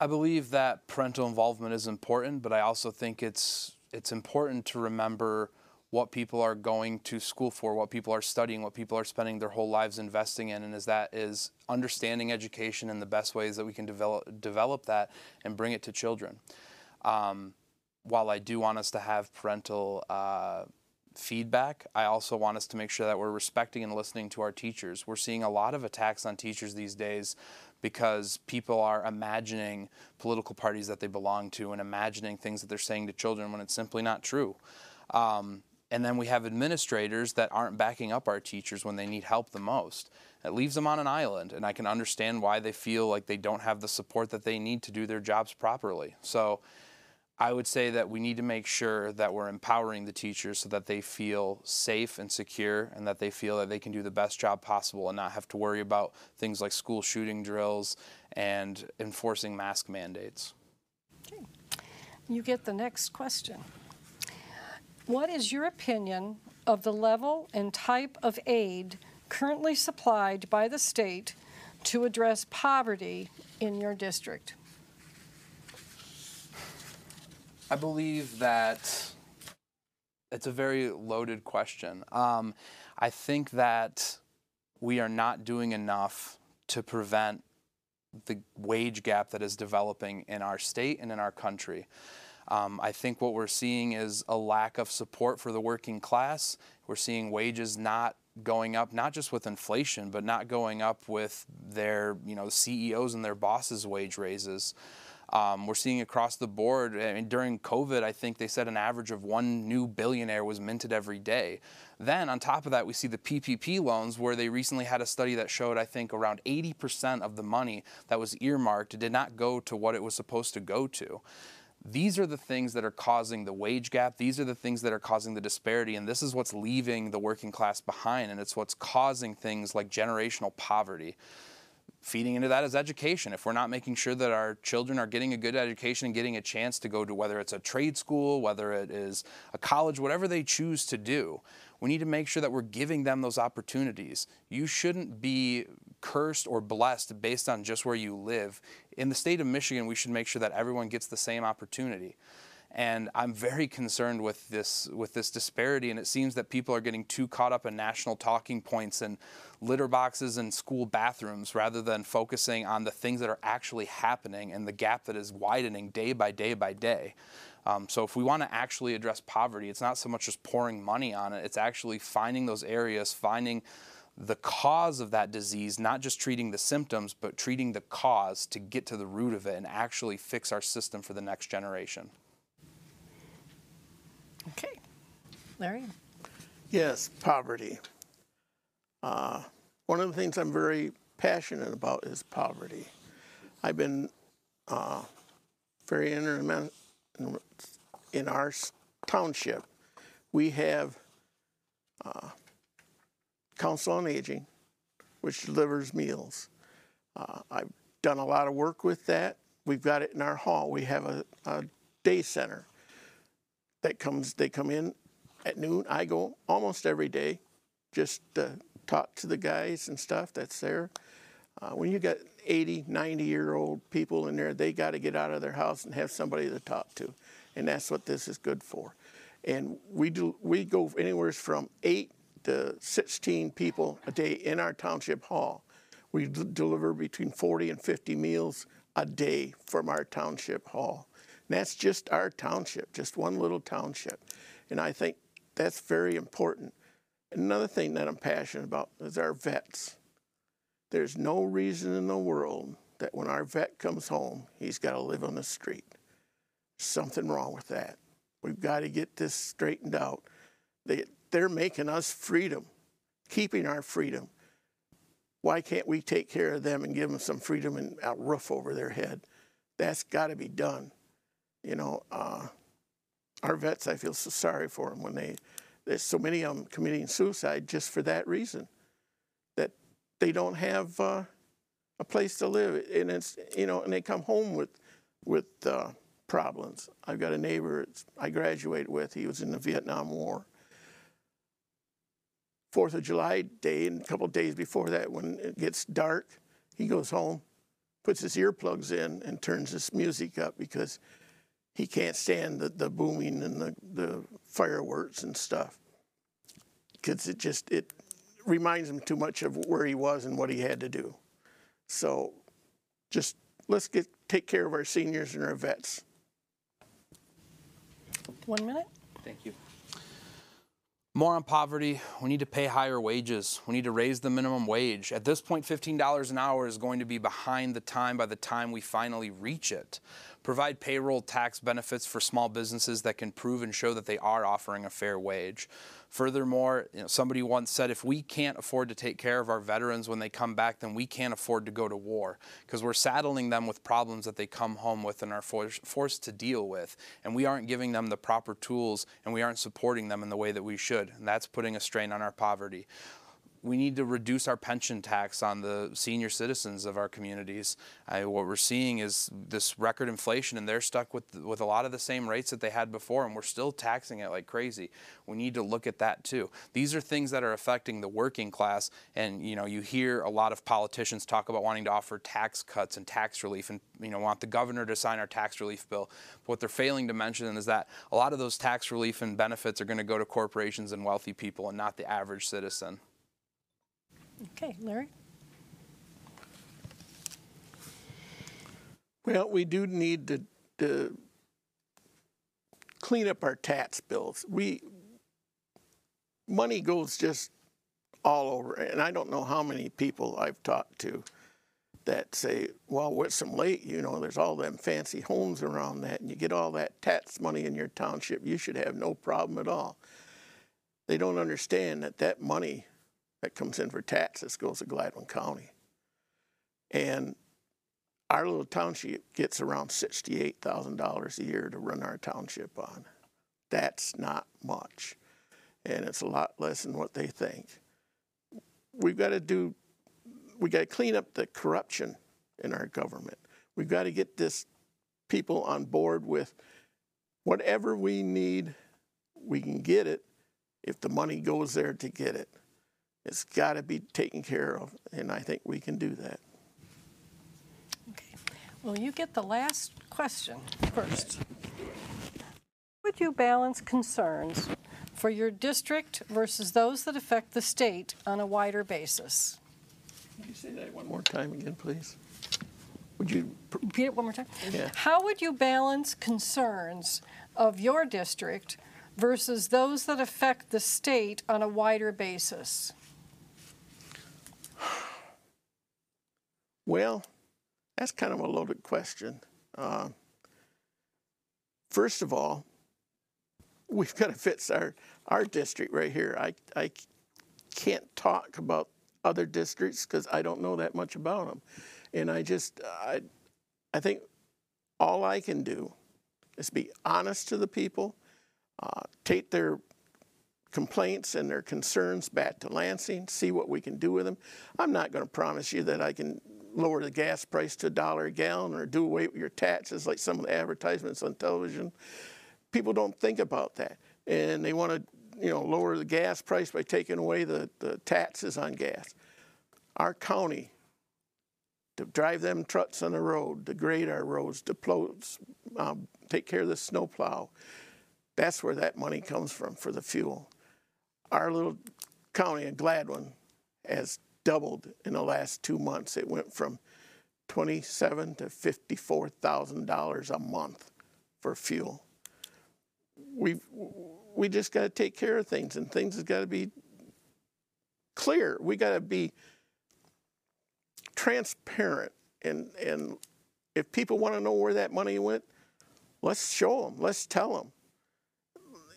I believe that parental involvement is important, but I also think it's it's important to remember what people are going to school for, what people are studying, what people are spending their whole lives investing in, and is that is understanding education and the best ways that we can develop develop that and bring it to children. Um, while I do want us to have parental uh, feedback, I also want us to make sure that we're respecting and listening to our teachers. We're seeing a lot of attacks on teachers these days because people are imagining political parties that they belong to and imagining things that they're saying to children when it's simply not true. Um, and then we have administrators that aren't backing up our teachers when they need help the most. It leaves them on an island, and I can understand why they feel like they don't have the support that they need to do their jobs properly. So I would say that we need to make sure that we're empowering the teachers so that they feel safe and secure and that they feel that they can do the best job possible and not have to worry about things like school shooting drills and enforcing mask mandates. Okay. You get the next question. What is your opinion of the level and type of aid currently supplied by the state to address poverty in your district? I believe that it's a very loaded question. Um, I think that we are not doing enough to prevent the wage gap that is developing in our state and in our country. Um, I think what we're seeing is a lack of support for the working class. We're seeing wages not going up, not just with inflation, but not going up with their, you know, CEOs and their bosses' wage raises. Um, we're seeing across the board. I mean, during COVID, I think they said an average of one new billionaire was minted every day. Then, on top of that, we see the PPP loans, where they recently had a study that showed, I think, around 80% of the money that was earmarked did not go to what it was supposed to go to. These are the things that are causing the wage gap. These are the things that are causing the disparity. And this is what's leaving the working class behind. And it's what's causing things like generational poverty feeding into that is education. If we're not making sure that our children are getting a good education and getting a chance to go to whether it's a trade school, whether it is a college, whatever they choose to do, we need to make sure that we're giving them those opportunities. You shouldn't be cursed or blessed based on just where you live. In the state of Michigan, we should make sure that everyone gets the same opportunity. And I'm very concerned with this with this disparity, and it seems that people are getting too caught up in national talking points and litter boxes and school bathrooms rather than focusing on the things that are actually happening and the gap that is widening day by day by day. Um, so if we want to actually address poverty, it's not so much just pouring money on it, it's actually finding those areas, finding the cause of that disease, not just treating the symptoms, but treating the cause to get to the root of it and actually fix our system for the next generation. Okay. Larry? Yes, poverty. Uh, one of the things I'm very passionate about is poverty. I've been uh, very interested in our township. We have uh, Council on Aging, which delivers meals. Uh, I've done a lot of work with that. We've got it in our hall. We have a, a day center that comes. They come in at noon. I go almost every day, just uh, talk to the guys and stuff that's there. Uh, when you got 80, 90 year old people in there, they got to get out of their house and have somebody to talk to. And that's what this is good for. And we do we go anywhere from eight to 16 people a day in our township hall. We deliver between 40 and 50 meals a day from our township hall. And that's just our township, just one little township. And I think that's very important. Another thing that I'm passionate about is our vets. There's no reason in the world that when our vet comes home, he's got to live on the street. Something wrong with that. We've got to get this straightened out. They, they're making us freedom, keeping our freedom. Why can't we take care of them and give them some freedom and a roof over their head? That's got to be done. You know, uh, our vets, I feel so sorry for them when they there's so many of them committing suicide just for that reason, that they don't have uh, a place to live, and it's you know, and they come home with with uh, problems. I've got a neighbor I graduated with. He was in the Vietnam War. Fourth of July day, and a couple days before that, when it gets dark, he goes home, puts his earplugs in, and turns his music up because he can't stand the, the booming and the, the fireworks and stuff. Because it just it reminds him too much of where he was and what he had to do. So just let's get take care of our seniors and our vets. One minute. Thank you more on poverty. We need to pay higher wages. We need to raise the minimum wage. At this point, $15 an hour is going to be behind the time by the time we finally reach it provide payroll tax benefits for small businesses that can prove and show that they are offering a fair wage. Furthermore, you know, somebody once said if we can't afford to take care of our veterans when they come back, then we can't afford to go to war because we're saddling them with problems that they come home with and are forced to deal with. And we aren't giving them the proper tools and we aren't supporting them in the way that we should. And that's putting a strain on our poverty we need to reduce our pension tax on the senior citizens of our communities. I, what we're seeing is this record inflation, and they're stuck with with a lot of the same rates that they had before, and we're still taxing it like crazy. We need to look at that too. These are things that are affecting the working class, and you know you hear a lot of politicians talk about wanting to offer tax cuts and tax relief, and you know want the governor to sign our tax relief bill. But what they're failing to mention is that a lot of those tax relief and benefits are going to go to corporations and wealthy people, and not the average citizen. Okay, Larry? Well, we do need to, to clean up our tax bills. We money goes just all over, and I don't know how many people I've talked to that say, "Well, Wixom Lake, you know, there's all them fancy homes around that, and you get all that tax money in your township. You should have no problem at all." They don't understand that that money that comes in for taxes goes to Gladwin County. And our little township gets around $68,000 a year to run our township on. That's not much. And it's a lot less than what they think. We've got to do, we've got to clean up the corruption in our government. We've got to get this people on board with whatever we need, we can get it if the money goes there to get it. It's got to be taken care of, and I think we can do that. Okay. Well, you get the last question first. Would you balance concerns for your district versus those that affect the state on a wider basis? Can you say that one more time again, please? Would you? Repeat it one more time. Yeah. How would you balance concerns of your district versus those that affect the state on a wider basis? Well, that's kind of a loaded question. Uh, first of all, we've got to fix our, our district right here. I, I can't talk about other districts because I don't know that much about them. And I just, I, I think all I can do is be honest to the people, uh, take their complaints and their concerns back to Lansing, see what we can do with them. I'm not going to promise you that I can lower the gas price to a dollar a gallon or do away with your taxes like some of the advertisements on television. People don't think about that. And they want to, you know, lower the gas price by taking away the, the taxes on gas. Our county, to drive them trucks on the road, to grade our roads, to plow, um, take care of the snowplow, that's where that money comes from for the fuel. Our little county in Gladwin has doubled in the last two months. It went from twenty-seven to fifty-four thousand dollars a month for fuel. We we just got to take care of things, and things has got to be clear. We got to be transparent, and and if people want to know where that money went, let's show them. Let's tell them.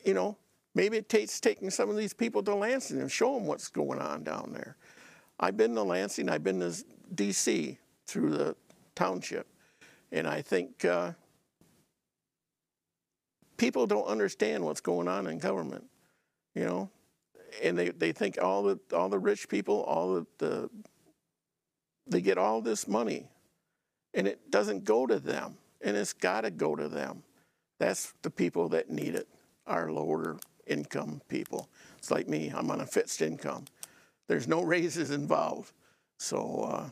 You know, maybe it takes taking some of these people to Lansing and show them what's going on down there. I've been to Lansing, I've been to D.C. through the township, and I think uh, people don't understand what's going on in government, you know, and they, they think all the all the rich people, all the, the they get all this money, and it doesn't go to them, and it's got to go to them. That's the people that need it, our lower income people. It's like me, I'm on a fixed income. There's no raises involved. So uh,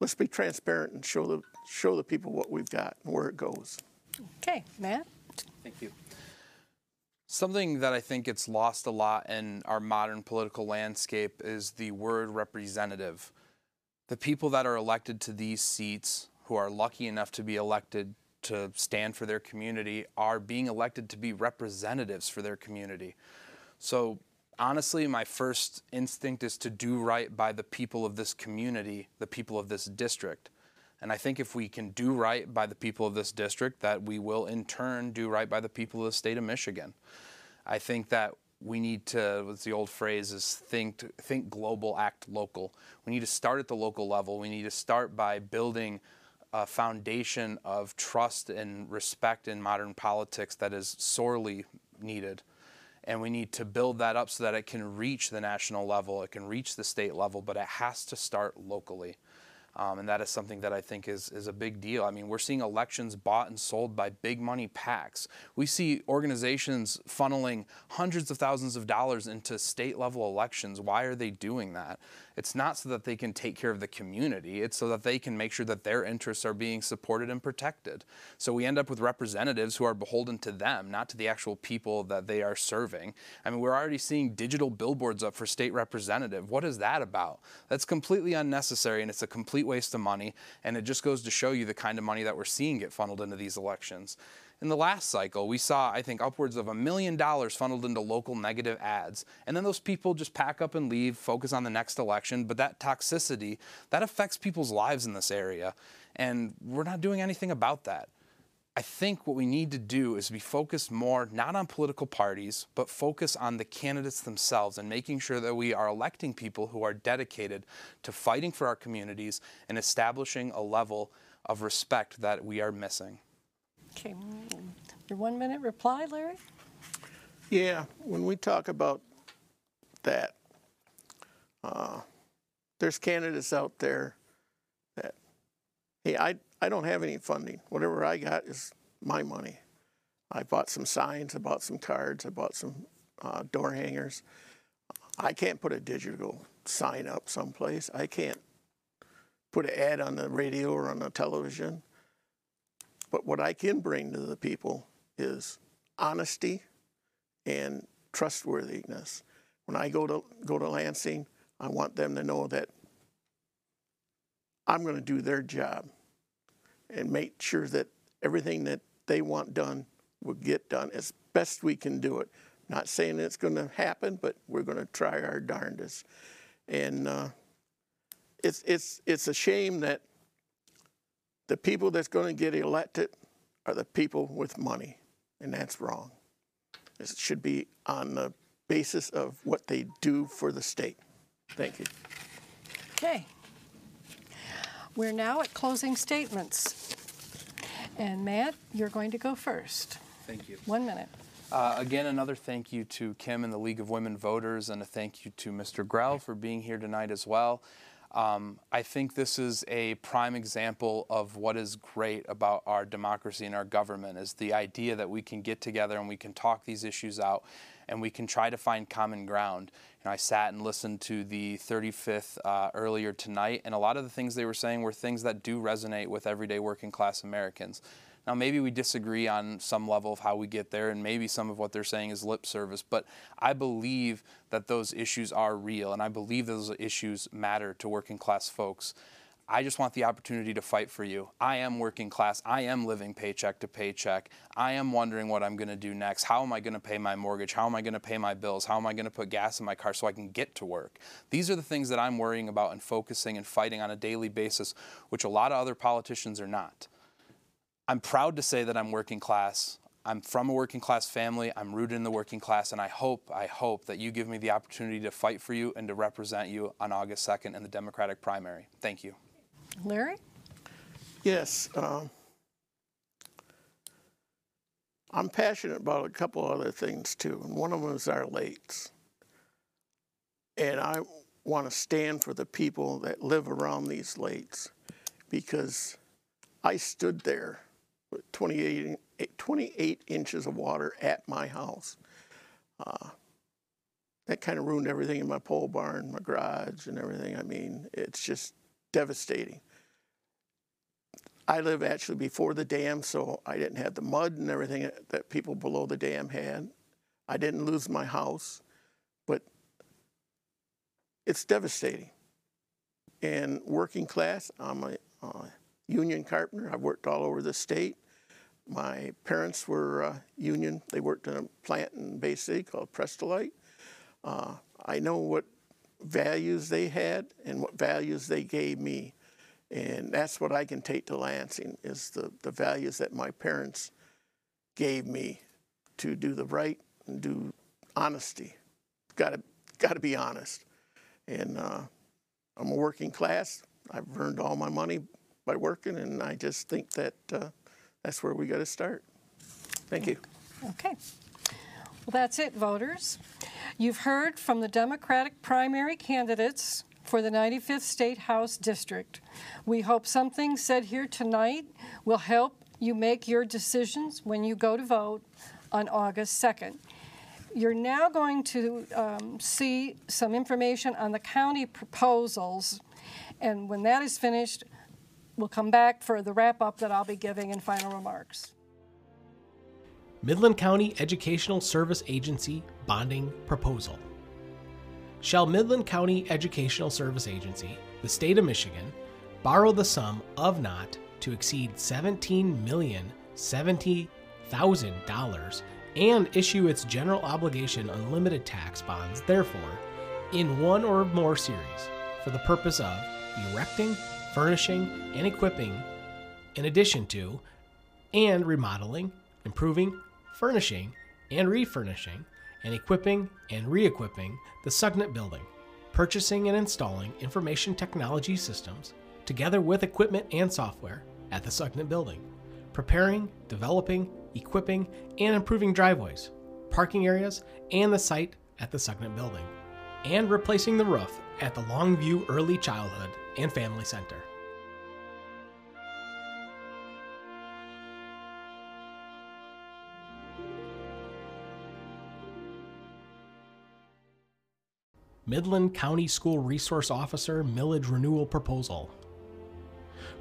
let's be transparent and show the, show the people what we've got and where it goes. Okay, Matt? Thank you. Something that I think gets lost a lot in our modern political landscape is the word representative. The people that are elected to these seats, who are lucky enough to be elected to stand for their community, are being elected to be representatives for their community. So honestly, my first instinct is to do right by the people of this community, the people of this district. And I think if we can do right by the people of this district, that we will in turn do right by the people of the state of Michigan. I think that we need to, what's the old phrase, is think, think global, act local. We need to start at the local level. We need to start by building a foundation of trust and respect in modern politics that is sorely needed and we need to build that up so that it can reach the national level, it can reach the state level, but it has to start locally. Um, and that is something that I think is, is a big deal. I mean, we're seeing elections bought and sold by big money PACs. We see organizations funneling hundreds of thousands of dollars into state level elections. Why are they doing that? It's not so that they can take care of the community, it's so that they can make sure that their interests are being supported and protected. So we end up with representatives who are beholden to them, not to the actual people that they are serving. I mean, we're already seeing digital billboards up for state representative. What is that about? That's completely unnecessary and it's a complete waste of money. And it just goes to show you the kind of money that we're seeing get funneled into these elections. In the last cycle, we saw, I think, upwards of a million dollars funneled into local negative ads. And then those people just pack up and leave, focus on the next election. But that toxicity, that affects people's lives in this area. And we're not doing anything about that. I think what we need to do is be focused more not on political parties, but focus on the candidates themselves and making sure that we are electing people who are dedicated to fighting for our communities and establishing a level of respect that we are missing. Okay, your one minute reply, Larry? Yeah, when we talk about that, uh, there's candidates out there that, hey, I, I don't have any funding. Whatever I got is my money. I bought some signs, I bought some cards, I bought some uh, door hangers. I can't put a digital sign up someplace. I can't put an ad on the radio or on the television. But what I can bring to the people is honesty and trustworthiness. When I go to go to Lansing, I want them to know that I'm going to do their job and make sure that everything that they want done will get done as best we can do it. Not saying it's going to happen, but we're going to try our darndest. And uh, it's it's it's a shame that the people that's going to get elected are the people with money, and that's wrong. It should be on the basis of what they do for the state. Thank you. Okay. We're now at closing statements. And Matt, you're going to go first. Thank you. One minute. Uh, again, another thank you to Kim and the League of Women Voters, and a thank you to Mr. Grell for being here tonight as well. Um, I think this is a prime example of what is great about our democracy and our government is the idea that we can get together and we can talk these issues out and we can try to find common ground. You know, I sat and listened to the 35th uh, earlier tonight, and a lot of the things they were saying were things that do resonate with everyday working class Americans. Now, maybe we disagree on some level of how we get there, and maybe some of what they're saying is lip service, but I believe that those issues are real, and I believe those issues matter to working class folks. I just want the opportunity to fight for you. I am working class. I am living paycheck to paycheck. I am wondering what I'm going to do next. How am I going to pay my mortgage? How am I going to pay my bills? How am I going to put gas in my car so I can get to work? These are the things that I'm worrying about and focusing and fighting on a daily basis, which a lot of other politicians are not. I'm proud to say that I'm working class. I'm from a working class family. I'm rooted in the working class, and I hope, I hope that you give me the opportunity to fight for you and to represent you on August 2nd in the Democratic primary. Thank you. Larry? Yes. Um, I'm passionate about a couple other things too, and one of them is our lakes. And I want to stand for the people that live around these lakes because I stood there with 28, 28 inches of water at my house. Uh, that kind of ruined everything in my pole barn, my garage, and everything. I mean, it's just devastating. I live actually before the dam, so I didn't have the mud and everything that people below the dam had. I didn't lose my house, but it's devastating. And working class, I'm a uh, union carpenter. I've worked all over the state. My parents were uh, union. They worked in a plant in Bay City called Prestolite. Uh, I know what values they had and what values they gave me. And that's what I can take to Lansing is the, the values that my parents gave me to do the right and do honesty. Got to got to be honest. And uh, I'm a working class. I've earned all my money by working, and I just think that uh, that's where we got to start. Thank you. Okay. Well, that's it, voters. You've heard from the Democratic primary candidates for the 95th State House District. We hope something said here tonight will help you make your decisions when you go to vote on August 2nd. You're now going to um, see some information on the county proposals, and when that is finished, we'll come back for the wrap up that I'll be giving in final remarks. Midland County Educational Service Agency bonding proposal. Shall Midland County Educational Service Agency, the state of Michigan, borrow the sum of not to exceed $17,070,000 and issue its general obligation unlimited tax bonds, therefore, in one or more series, for the purpose of erecting, furnishing, and equipping, in addition to and remodeling, improving, furnishing, and refurnishing, and equipping and re equipping the Sugnet building, purchasing and installing information technology systems, together with equipment and software, at the Sugnet building, preparing, developing, equipping, and improving driveways, parking areas, and the site at the Sugnet building, and replacing the roof at the Longview Early Childhood and Family Center. Midland County School Resource Officer Millage Renewal Proposal.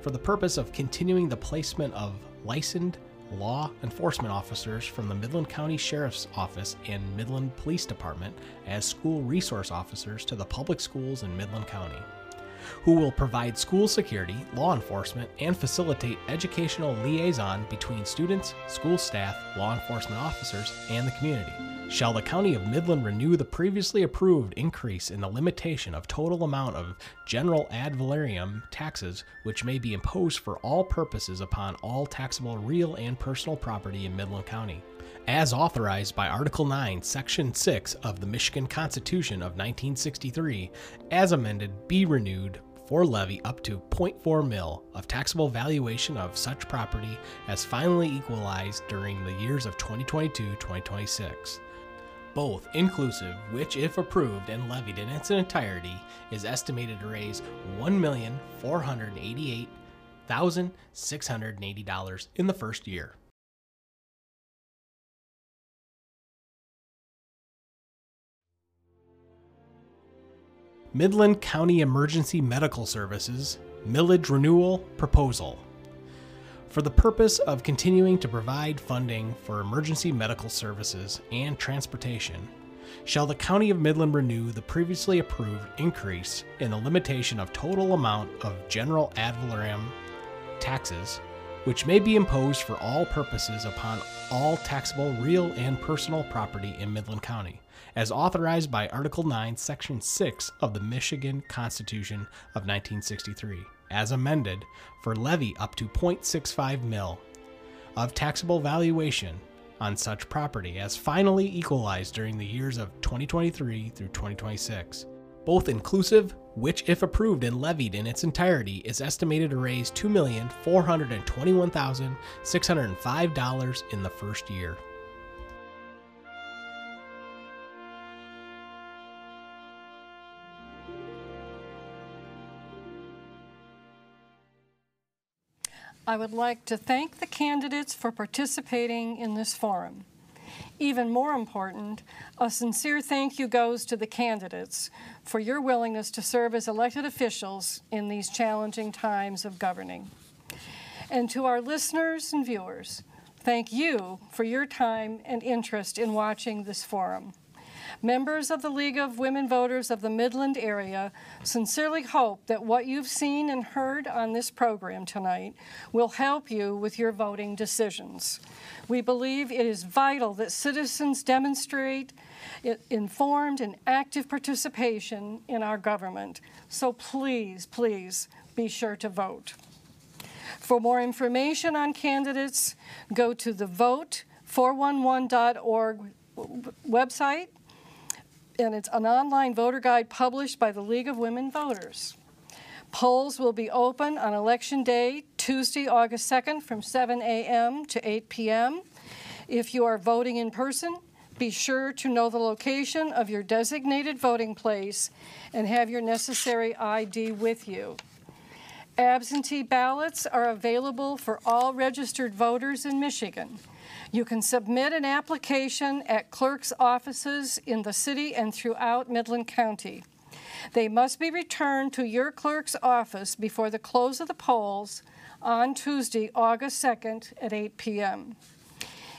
For the purpose of continuing the placement of licensed law enforcement officers from the Midland County Sheriff's Office and Midland Police Department as school resource officers to the public schools in Midland County, who will provide school security, law enforcement, and facilitate educational liaison between students, school staff, law enforcement officers, and the community. Shall the County of Midland renew the previously approved increase in the limitation of total amount of general ad valorem taxes which may be imposed for all purposes upon all taxable real and personal property in Midland County? As authorized by Article 9, Section 6 of the Michigan Constitution of 1963, as amended, be renewed for levy up to 0.4 mil of taxable valuation of such property as finally equalized during the years of 2022-2026 both inclusive, which, if approved and levied in its entirety, is estimated to raise $1,488,680 in the first year. Midland County Emergency Medical Services Millage Renewal Proposal for the purpose of continuing to provide funding for emergency medical services and transportation, shall the County of Midland renew the previously approved increase in the limitation of total amount of general ad valorem taxes, which may be imposed for all purposes upon all taxable real and personal property in Midland County, as authorized by Article 9, Section 6 of the Michigan Constitution of 1963 as amended, for levy up to 0.65 mil of taxable valuation on such property as finally equalized during the years of 2023 through 2026, both inclusive, which, if approved and levied in its entirety, is estimated to raise $2,421,605 in the first year. I would like to thank the candidates for participating in this forum. Even more important, a sincere thank you goes to the candidates for your willingness to serve as elected officials in these challenging times of governing. And to our listeners and viewers, thank you for your time and interest in watching this forum. Members of the League of Women Voters of the Midland area sincerely hope that what you've seen and heard on this program tonight will help you with your voting decisions. We believe it is vital that citizens demonstrate informed and active participation in our government. So please, please be sure to vote. For more information on candidates, go to the vote411.org website and it's an online voter guide published by the League of Women Voters. Polls will be open on Election Day, Tuesday, August 2nd from 7 a.m. to 8 p.m. If you are voting in person, be sure to know the location of your designated voting place and have your necessary ID with you. Absentee ballots are available for all registered voters in Michigan. You can submit an application at clerk's offices in the city and throughout Midland County. They must be returned to your clerk's office before the close of the polls on Tuesday, August 2nd at 8 p.m.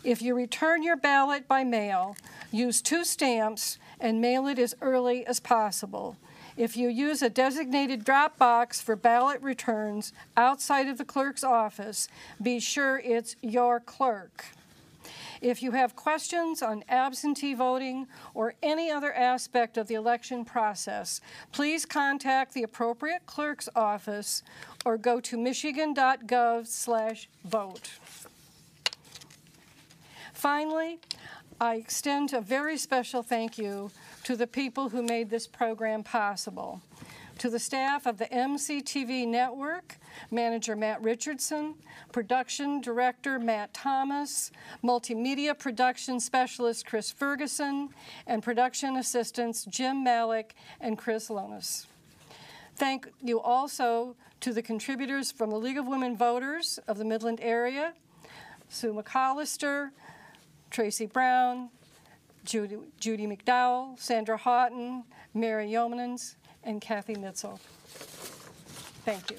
If you return your ballot by mail, use two stamps and mail it as early as possible. If you use a designated drop box for ballot returns outside of the clerk's office, be sure it's your clerk. If you have questions on absentee voting or any other aspect of the election process, please contact the appropriate clerk's office or go to michigan.gov/vote. Finally, I extend a very special thank you to the people who made this program possible. To the staff of the MCTV Network, Manager Matt Richardson, Production Director Matt Thomas, Multimedia Production Specialist Chris Ferguson, and Production Assistants Jim Malik and Chris Lonis. Thank you also to the contributors from the League of Women Voters of the Midland area, Sue McAllister, Tracy Brown, Judy, Judy McDowell, Sandra Houghton, Mary Yeomans, and Kathy Mitzel. Thank you.